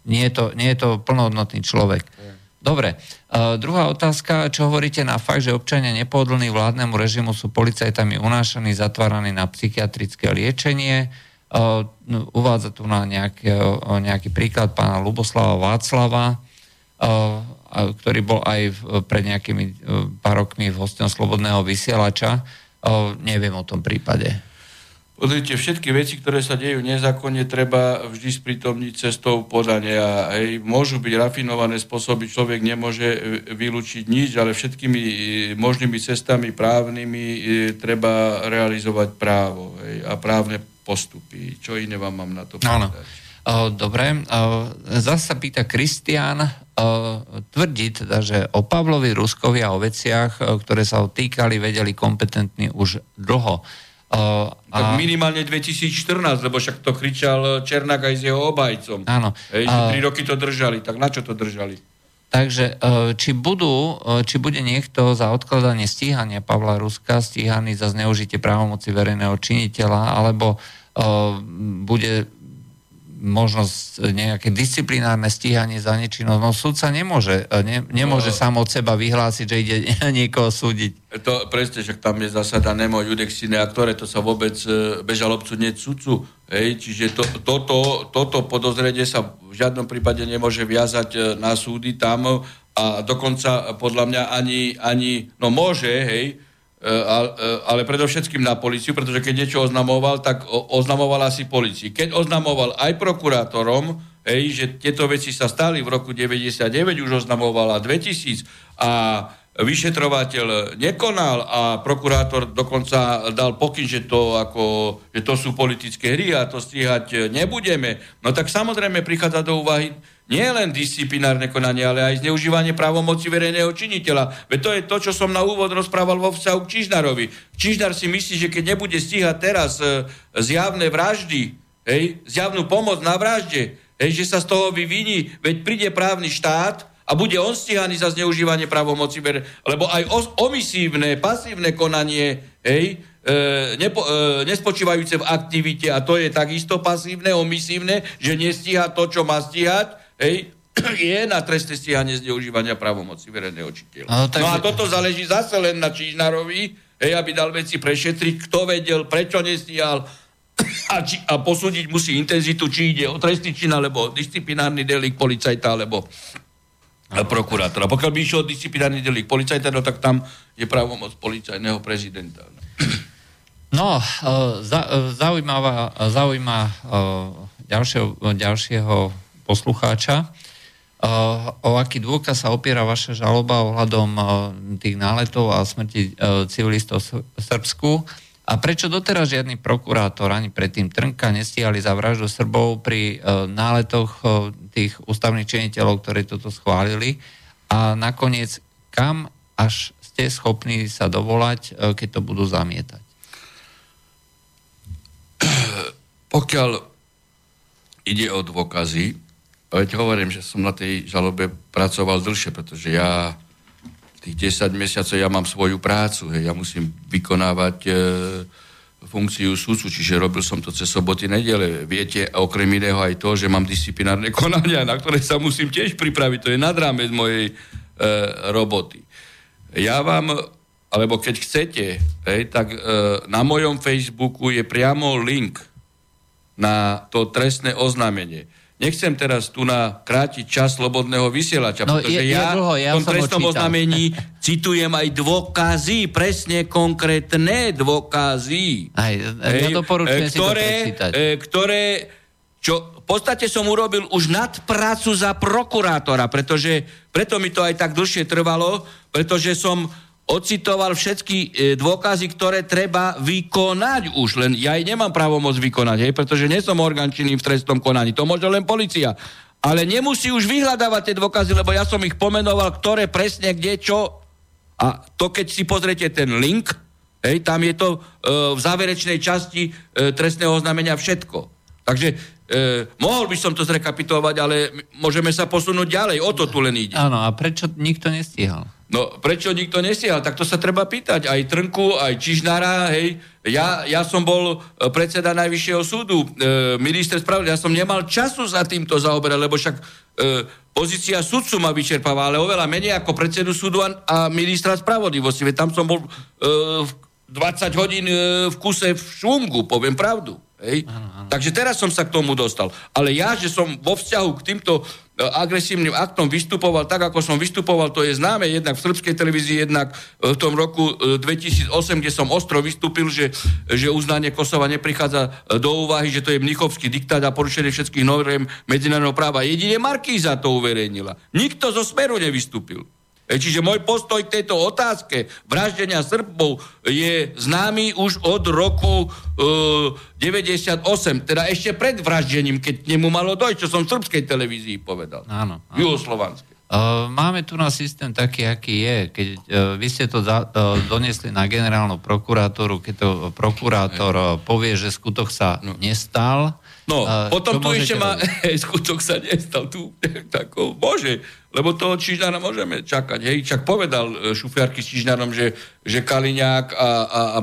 Nie je to, nie je to plnohodnotný človek. Je. Dobre. Uh, druhá otázka. Čo hovoríte na fakt, že občania nepohodlní vládnemu režimu sú policajtami unášaní, zatváraní na psychiatrické liečenie? Uh, uvádza tu na nejaký, uh, nejaký príklad pána Luboslava Václava ktorý bol aj pred nejakými pár rokmi v hostom Slobodného vysielača. Neviem o tom prípade. Pozrite, všetky veci, ktoré sa dejú nezákonne, treba vždy sprítomniť cestou podania. Hej, môžu byť rafinované spôsoby, človek nemôže e, vylúčiť nič, ale všetkými e, možnými cestami právnymi e, treba realizovať právo hej, a právne postupy. Čo iné vám mám na to povedať? Áno. Dobre, zase sa pýta Kristián, tvrdí teda, že o Pavlovi Ruskovi a o veciach, ktoré sa ho týkali, vedeli kompetentní už dlho. A... Tak minimálne 2014, lebo však to kričal Černák aj s jeho obajcom. Áno. Hej, že tri roky to držali, tak na čo to držali? Takže či, budú, či bude niekto za odkladanie stíhania Pavla Ruska stíhaný za zneužitie právomoci verejného činiteľa, alebo bude možnosť nejaké disciplinárne stíhanie za nečinnosť. No súdca nemôže, e, ne, nemôže no, sám od seba vyhlásiť, že ide niekoho súdiť. To presne, že tam je zásada nemo judexine a ktoré to sa vôbec e, bežalobcu nie sudcu. Hej, čiže to, toto, toto podozrenie sa v žiadnom prípade nemôže viazať e, na súdy tam a dokonca podľa mňa ani, ani no môže, hej, E, e, ale predovšetkým na policiu, pretože keď niečo oznamoval, tak oznamoval asi policii. Keď oznamoval aj prokurátorom, hej, že tieto veci sa stali v roku 99, už oznamovala 2000 a vyšetrovateľ nekonal a prokurátor dokonca dal pokyn, že to, ako, že to sú politické hry a to stíhať nebudeme, no tak samozrejme prichádza do úvahy nie len disciplinárne konanie, ale aj zneužívanie právomoci verejného činiteľa. Veď to je to, čo som na úvod rozprával vo vzťahu k Čižnarovi. Čižnar si myslí, že keď nebude stíhať teraz e, zjavné vraždy, hej, zjavnú pomoc na vražde, hej, že sa z toho vyviní, veď príde právny štát a bude on stíhaný za zneužívanie právomoci lebo aj omisívne, pasívne konanie, hej, e, nepo, e, nespočívajúce v aktivite, a to je takisto pasívne, omisívne, že nestíha to, čo má stíhať, hej, je na trestné stíhanie zneužívania právomoci verejného čiteľa. No, takže... no a toto záleží zase len na Čižnarovi, hej, aby dal veci prešetriť, kto vedel, prečo nestíhal a, či, a posúdiť musí intenzitu, či ide o trestný čin, alebo disciplinárny delik policajta, alebo prokurátora. Pokiaľ by išiel disciplinárny delik policajta, no tak tam je právomoc policajného prezidenta. No, e, za, e, zaujímavá, zaujíma e, ďalšieho, ďalšieho poslucháča. O aký dôkaz sa opiera vaša žaloba ohľadom tých náletov a smrti civilistov v Srbsku? A prečo doteraz žiadny prokurátor ani predtým Trnka nestíhali za vraždu Srbov pri náletoch tých ústavných činiteľov, ktorí toto schválili? A nakoniec, kam až ste schopní sa dovolať, keď to budú zamietať? Pokiaľ ide o dôkazy, Veď hovorím, že som na tej žalobe pracoval dlhšie, pretože ja tých 10 mesiacov ja mám svoju prácu, hej, ja musím vykonávať e, funkciu súdcu, čiže robil som to cez soboty, nedele. Viete okrem iného aj to, že mám disciplinárne konania, na ktoré sa musím tiež pripraviť, to je nad rámec mojej e, roboty. Ja vám, alebo keď chcete, hej, tak e, na mojom Facebooku je priamo link na to trestné oznámenie Nechcem teraz tu na krátiť čas slobodného vysielača, no, pretože je, ja, dlho, ja v tom trestnom oznamení citujem aj dôkazy, presne konkrétne dôkazy. Aj, ja doporučujem ktoré, si to e, ktoré, čo v podstate som urobil už nadprácu za prokurátora, pretože preto mi to aj tak dlhšie trvalo, pretože som ocitoval všetky e, dôkazy, ktoré treba vykonať už. Len ja aj nemám právomoc vykonať, hej, pretože nie som orgán v trestnom konaní. To môže len policia. Ale nemusí už vyhľadávať tie dôkazy, lebo ja som ich pomenoval, ktoré presne, kde, čo. A to, keď si pozriete ten link, hej, tam je to e, v záverečnej časti e, trestného oznámenia všetko. Takže e, mohol by som to zrekapitulovať, ale môžeme sa posunúť ďalej. O to tu len ide. Áno, a prečo nikto nestíhal? No, prečo nikto nesiahal? Tak to sa treba pýtať. Aj Trnku, aj Čižnára, hej. Ja, ja som bol e, predseda Najvyššieho súdu, e, minister spravodlivosti, ja som nemal času za týmto zaoberať, lebo však e, pozícia sudcu ma vyčerpáva, ale oveľa menej ako predsedu súdu a, a ministra spravodlivosti. Veď tam som bol e, 20 hodín e, v kuse v šungu, poviem pravdu. Hej? Ano, ano. Takže teraz som sa k tomu dostal. Ale ja, že som vo vzťahu k týmto e, agresívnym aktom vystupoval tak, ako som vystupoval, to je známe jednak v srbskej televízii, jednak e, v tom roku 2008, e, kde som ostro vystúpil, že, že uznanie Kosova neprichádza do úvahy, že to je mnichovský diktát a porušenie všetkých noriem medzinárodného práva. Jedine Markíza to uverejnila. Nikto zo Smeru nevystúpil. E, čiže môj postoj k tejto otázke vraždenia Srbov je známy už od roku e, 98, teda ešte pred vraždením, keď nemu malo dojť, čo som v srbskej televízii povedal. Áno. áno. Juhoslovanskej. Uh, máme tu na systém taký, aký je. Keď uh, vy ste to za, uh, donesli na generálnu prokurátoru, keď to prokurátor povie, že skutok sa no. nestal, No, uh, potom tu ešte má, skutok sa nestal, tu, tako, bože, lebo to Čižnára môžeme čakať, hej, čak povedal e, šufiarky s Čižnárom, že, že Kaliňák a, a, a,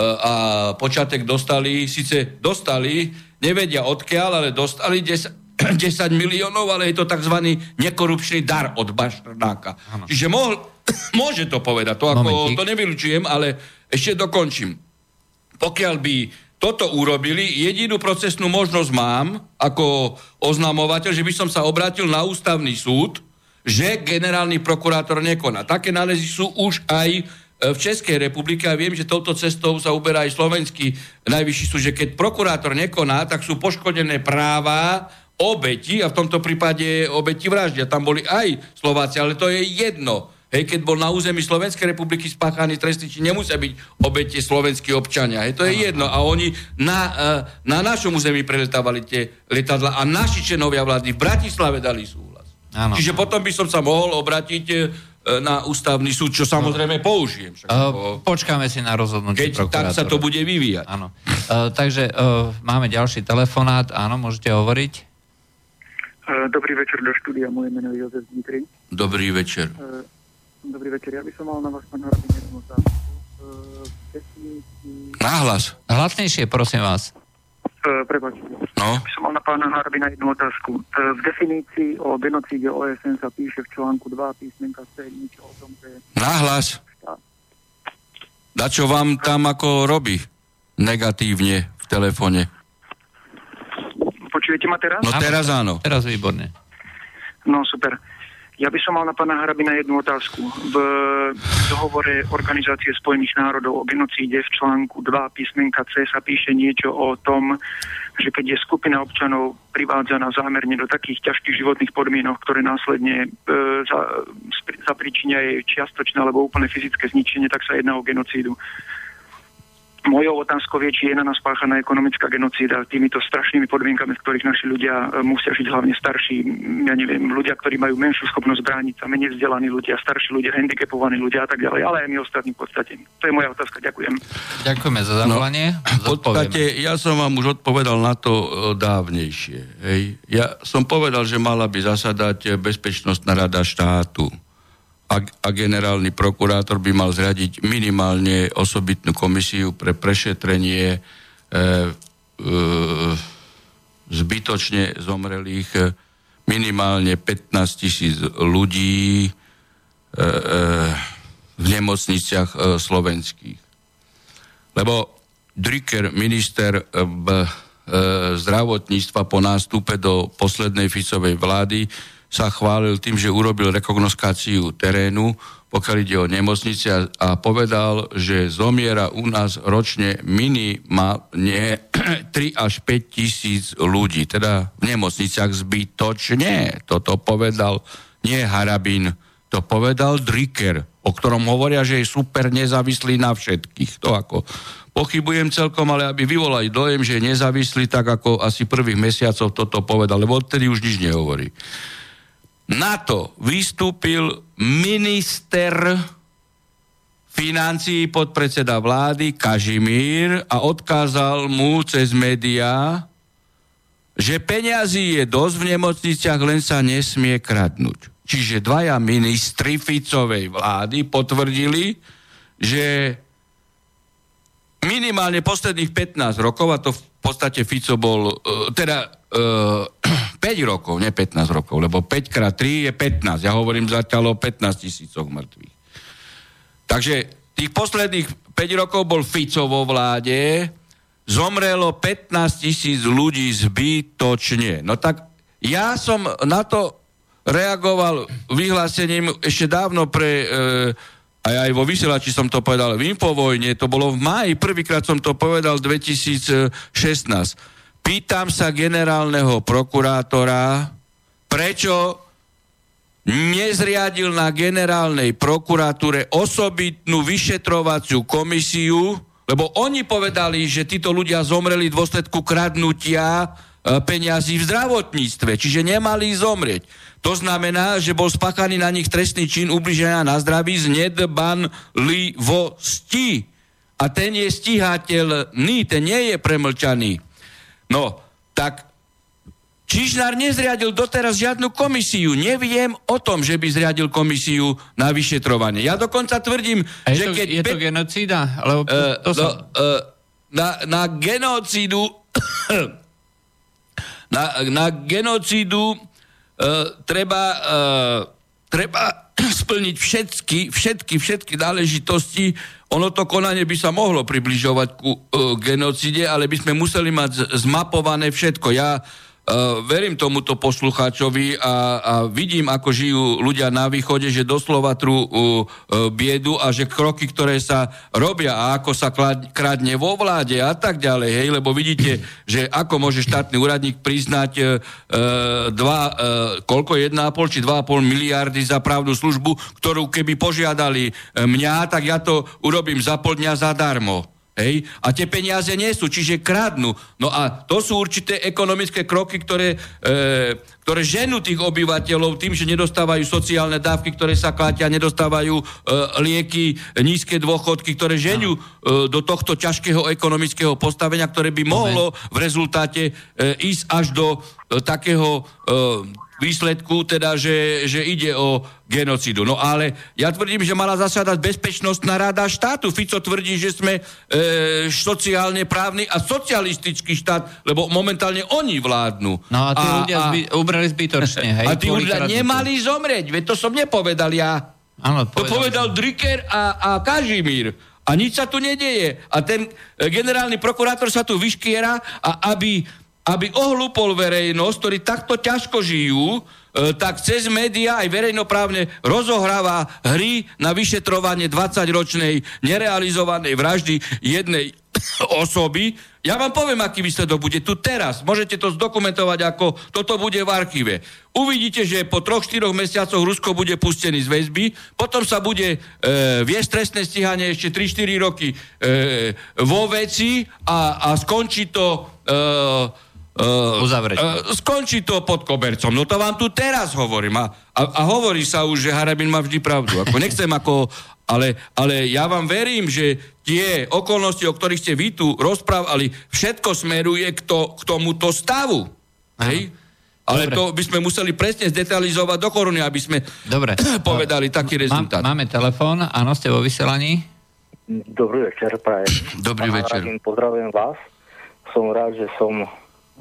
a Počatek dostali, síce dostali, nevedia odkiaľ, ale dostali 10, 10 miliónov, ale je to tzv. nekorupčný dar od Baštrnáka. Ano. Čiže mohol, môže to povedať, to, ako, to nevylučujem, ale ešte dokončím. Pokiaľ by toto urobili, jedinú procesnú možnosť mám ako oznamovateľ, že by som sa obrátil na ústavný súd, že generálny prokurátor nekoná. Také nálezy sú už aj e, v Českej republike a viem, že touto cestou sa uberá aj slovenský najvyšší súd, že keď prokurátor nekoná, tak sú poškodené práva obeti a v tomto prípade obeti vraždia. Tam boli aj Slováci, ale to je jedno Hej, keď bol na území Slovenskej republiky spáchaný trestný či nemusia byť obete slovenskí občania. Hej, to je jedno. A oni na, e, na našom území preletávali tie letadla a naši členovia vlády v Bratislave dali súhlas. Ano. Čiže potom by som sa mohol obratiť e, na ústavný súd, čo samozrejme použijem. Však, uh, počkáme si na rozhodnutie Keď tak sa to bude vyvíjať. Áno. Uh, takže uh, máme ďalší telefonát. Áno, môžete hovoriť. Dobrý večer do štúdia, moje meno je Jozef Dmitri. Dobrý večer. Uh, Dobrý večer, ja by som mal na vás, pán Harbin, jednu otázku. Náhlas. Hlasnejšie, prosím vás. Uh, Prepačte. No. Ja by som mal na pána Harbina jednu otázku. Uh, v definícii o genocíde OSN sa píše v článku 2 písmenka C niečo o tom, že... Náhlas. Da čo vám tam ako robí negatívne v telefóne? Počujete ma teraz? No teraz áno. Teraz výborne. No super. Ja by som mal na pána Harabina jednu otázku. V dohovore Organizácie spojených národov o genocíde v článku 2 písmenka C sa píše niečo o tom, že keď je skupina občanov privádzaná zámerne do takých ťažkých životných podmienok, ktoré následne e, za, zapričinia jej čiastočné alebo úplne fyzické zničenie, tak sa jedná o genocídu. Mojou otázkou je, či je na nás páchaná ekonomická genocída týmito strašnými podmienkami, v ktorých naši ľudia e, musia žiť, hlavne starší, ja neviem, ľudia, ktorí majú menšiu schopnosť brániť sa, menej vzdelaní ľudia, starší ľudia, handicapovaní ľudia a tak ďalej, ale aj my ostatní v podstate. To je moja otázka, ďakujem. Ďakujeme za zavolanie. No, v podstate ja som vám už odpovedal na to e, dávnejšie. Hej. Ja som povedal, že mala by zasadať Bezpečnostná rada štátu a, a generálny prokurátor by mal zriadiť minimálne osobitnú komisiu pre prešetrenie e, e, zbytočne zomrelých e, minimálne 15 tisíc ľudí e, e, v nemocniciach e, slovenských. Lebo Drucker, minister e, b, e, zdravotníctva po nástupe do poslednej Ficovej vlády, sa chválil tým, že urobil rekognoskáciu terénu, pokiaľ ide o nemocnice a, a povedal, že zomiera u nás ročne minimálne 3 až 5 tisíc ľudí, teda v nemocniciach zbytočne. Toto povedal nie Harabin, to povedal Dricker. o ktorom hovoria, že je super nezávislý na všetkých. To ako pochybujem celkom, ale aby vyvolali dojem, že je nezávislý, tak ako asi prvých mesiacov toto povedal, lebo odtedy už nič nehovorí. Na to vystúpil minister financií podpredseda vlády Kažimír a odkázal mu cez médiá, že peňazí je dosť v nemocniciach, len sa nesmie kradnúť. Čiže dvaja ministri Ficovej vlády potvrdili, že minimálne posledných 15 rokov, a to podstate Fico bol, uh, teda uh, 5 rokov, ne 15 rokov, lebo 5 krát 3 je 15. Ja hovorím zatiaľ o 15 tisícoch mŕtvych. Takže tých posledných 5 rokov bol Fico vo vláde, zomrelo 15 tisíc ľudí zbytočne. No tak ja som na to reagoval vyhlásením ešte dávno pre... E, aj, aj vo vysielači som to povedal, v Infovojne, to bolo v máji, prvýkrát som to povedal 2016. Pýtam sa generálneho prokurátora, prečo nezriadil na generálnej prokuratúre osobitnú vyšetrovaciu komisiu, lebo oni povedali, že títo ľudia zomreli v dôsledku kradnutia peňazí v zdravotníctve, čiže nemali zomrieť. To znamená, že bol spáchaný na nich trestný čin ubliženia na zdraví z nedbanlivosti. A ten je stíhateľný, ten nie je premlčaný. No, tak Čižnár nezriadil doteraz žiadnu komisiu. Neviem o tom, že by zriadil komisiu na vyšetrovanie. Ja dokonca tvrdím, A je že to, keď... je to pe- genocída? Lebo to, Uh, to no, som... uh, na, na genocídu na, na genocídu uh, treba, uh, treba splniť všetky, všetky, všetky náležitosti. Ono to konanie by sa mohlo približovať ku uh, genocíde, ale by sme museli mať z- zmapované všetko. Ja Uh, verím tomuto poslucháčovi a, a vidím, ako žijú ľudia na východe, že doslova trú uh, uh, biedu a že kroky, ktoré sa robia a ako sa klad, kradne vo vláde a tak ďalej, hej, lebo vidíte, že ako môže štátny úradník priznať uh, dva, uh, koľko, 1,5 či 2,5 miliardy za právnu službu, ktorú keby požiadali mňa, tak ja to urobím za pol dňa zadarmo. Hej? A tie peniaze nie sú, čiže kradnú. No a to sú určité ekonomické kroky, ktoré, e, ktoré ženú tých obyvateľov tým, že nedostávajú sociálne dávky, ktoré sa klátia, nedostávajú e, lieky, nízke dôchodky, ktoré ženú e, do tohto ťažkého ekonomického postavenia, ktoré by mohlo v rezultáte e, ísť až do e, takého e, výsledku, teda, že, že ide o genocidu. No ale ja tvrdím, že mala zasadať Bezpečnostná rada štátu. Fico tvrdí, že sme e, sociálne právny a socialistický štát, lebo momentálne oni vládnu. No a tí ľudia zby, ubrali zbytočne, hej? a tí ľudia nemali zomrieť, veď to som nepovedal ja. Áno, To povedal Dricker a, a Kažimír. A nič sa tu nedeje. A ten e, generálny prokurátor sa tu vyškiera a aby, aby ohlúpol verejnosť, ktorí takto ťažko žijú, e, tak cez médiá aj verejnoprávne rozohráva hry na vyšetrovanie 20-ročnej nerealizovanej vraždy jednej osoby. Ja vám poviem, aký výsledok bude tu teraz. Môžete to zdokumentovať, ako toto bude v archíve. Uvidíte, že po troch, štyroch mesiacoch Rusko bude pustený z väzby, potom sa bude e, viesť trestné stíhanie ešte 3-4 roky e, vo veci a, a skončí to... E, Uh, Uzavrieť. uh, skončí to pod kobercom. No to vám tu teraz hovorím. A, a, a hovorí sa už, že Harabin má vždy pravdu. Ako nechcem ako... Ale, ale ja vám verím, že tie okolnosti, o ktorých ste vy tu rozprávali, všetko smeruje k, to, k tomuto stavu. Hej? Ale Dobre. to by sme museli presne zdetalizovať do koruny, aby sme Dobre. povedali taký Má, rezultát. máme telefón, áno, ste vo vysielaní. Dobrý večer, prajem. Dobrý Pán večer. Pozdravujem vás. Som rád, že som,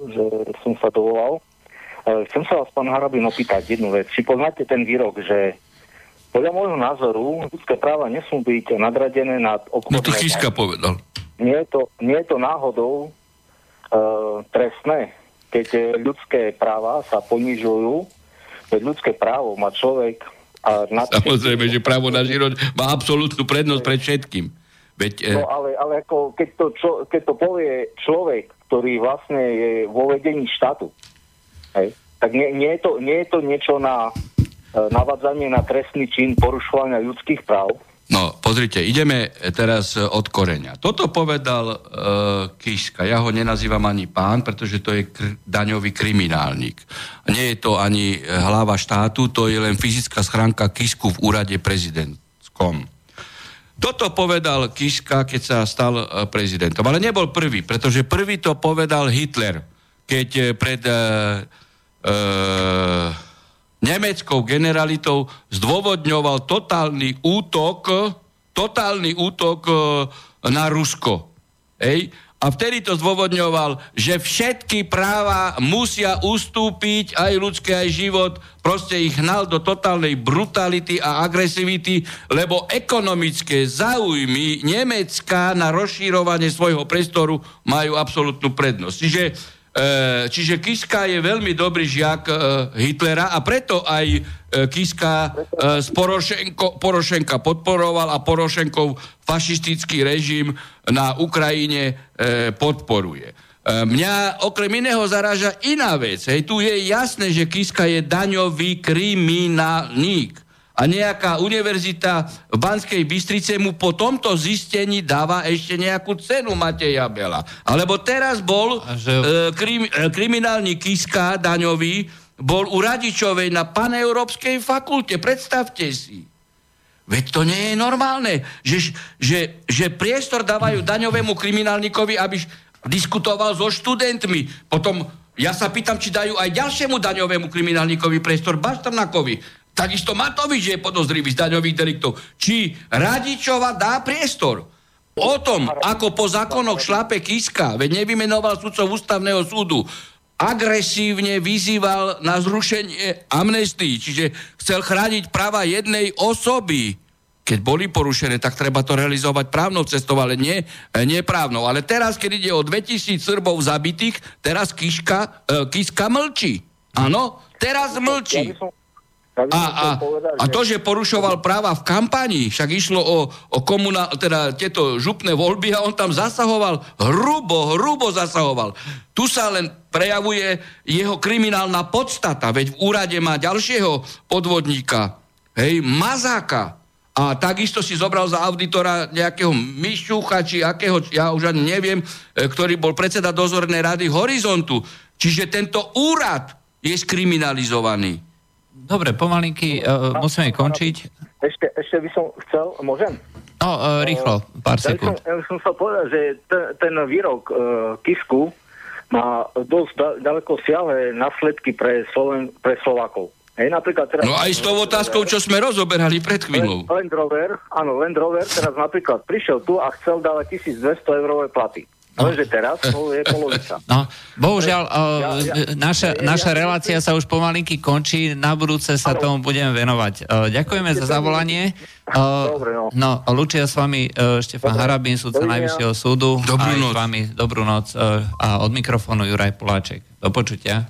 že som sa dovolal. E, Chcem sa vás, pán Harabin, opýtať jednu vec. Či poznáte ten výrok, že podľa môjho názoru ľudské práva nesmú byť nadradené nad No to obchodné Kiska povedal. Nie je to, nie je to náhodou e, trestné, keď e, ľudské práva sa ponižujú, veď ľudské právo má človek a nad Samozrejme, že právo na život má absolútnu prednosť pred všetkým. Veď, e, No ale, ale ako keď to, čo, keď to povie človek, ktorý vlastne je vo vedení štátu, hej, tak nie, nie, je to, nie je to niečo na navádzanie na trestný čin porušovania ľudských práv. No, pozrite, ideme teraz od koreňa. Toto povedal uh, Kiška. Ja ho nenazývam ani pán, pretože to je kr- daňový kriminálnik. Nie je to ani hlava štátu, to je len fyzická schránka Kisku v úrade prezidentskom. Toto povedal Kiška, keď sa stal uh, prezidentom. Ale nebol prvý, pretože prvý to povedal Hitler, keď uh, pred... Uh, uh, nemeckou generalitou zdôvodňoval totálny útok, totálny útok e, na Rusko. Ej? A vtedy to zdôvodňoval, že všetky práva musia ustúpiť, aj ľudské, aj život. Proste ich hnal do totálnej brutality a agresivity, lebo ekonomické záujmy Nemecka na rozšírovanie svojho priestoru majú absolútnu prednosť. Čiže čiže Kiska je veľmi dobrý žiak e, Hitlera a preto aj e, Kiska z Porošenko, Porošenka podporoval a Porošenkov fašistický režim na Ukrajine podporuje. Mňa okrem iného zaráža iná vec. Hej, tu je jasné, že Kiska je daňový kriminálník a nejaká univerzita v Banskej Bystrice mu po tomto zistení dáva ešte nejakú cenu Mateja Bela. Alebo teraz bol že... e, krim, e, kriminálny Kiska daňový, bol u Radičovej na paneurópskej fakulte. Predstavte si. Veď to nie je normálne, že, že, že priestor dávajú daňovému kriminálnikovi, aby diskutoval so študentmi. Potom ja sa pýtam, či dajú aj ďalšiemu daňovému kriminálnikovi priestor Baštrnakovi. Takisto Matovič je podozrivý z daňových deliktov. Či Radičova dá priestor. O tom, ako po zákonoch šlape Kiska, veď nevymenoval sudcov ústavného súdu, agresívne vyzýval na zrušenie amnestii, čiže chcel chrániť práva jednej osoby. Keď boli porušené, tak treba to realizovať právnou cestou, ale nie, nie právnou. Ale teraz, keď ide o 2000 Srbov zabitých, teraz Kiška, e, Kiska mlčí. Áno, teraz mlčí. Ja by som, a, a, povedať, a to, že porušoval práva v kampani, však išlo o, o komunál, teda tieto župné voľby a on tam zasahoval, hrubo, hrubo zasahoval. Tu sa len prejavuje jeho kriminálna podstata, veď v úrade má ďalšieho podvodníka, hej, Mazáka. A takisto si zobral za auditora nejakého Mišucha, či akého, ja už ani neviem, e, ktorý bol predseda dozornej rady Horizontu. Čiže tento úrad je skriminalizovaný. Dobre, pomalinky uh, musíme končiť. Ešte, ešte by som chcel, môžem? No, uh, rýchlo, pár ja sekúnd. Ja by som, ja chcel povedať, že ten, ten výrok uh, Kisku má dosť da, ďaleko siahle následky pre, Sloven, pre Slovákov. Hej, napríklad teraz, no aj s tou otázkou, čo sme rozoberali pred chvíľou. Land Rover, áno, Land Rover teraz napríklad prišiel tu a chcel dávať 1200 eurové platy. Lenže teraz to je polovica. No, bohužiaľ, ja, ja, naša, naša relácia sa už pomalinky končí, na budúce sa ano. tomu budeme venovať. Ďakujeme za zavolanie. Dobre, no. no, lučia s vami Štefan Dobre. Harabín, súdca Najvyššieho súdu. Dobrú noc. S vami dobrú noc a od mikrofónu Juraj Poláček. Do počutia.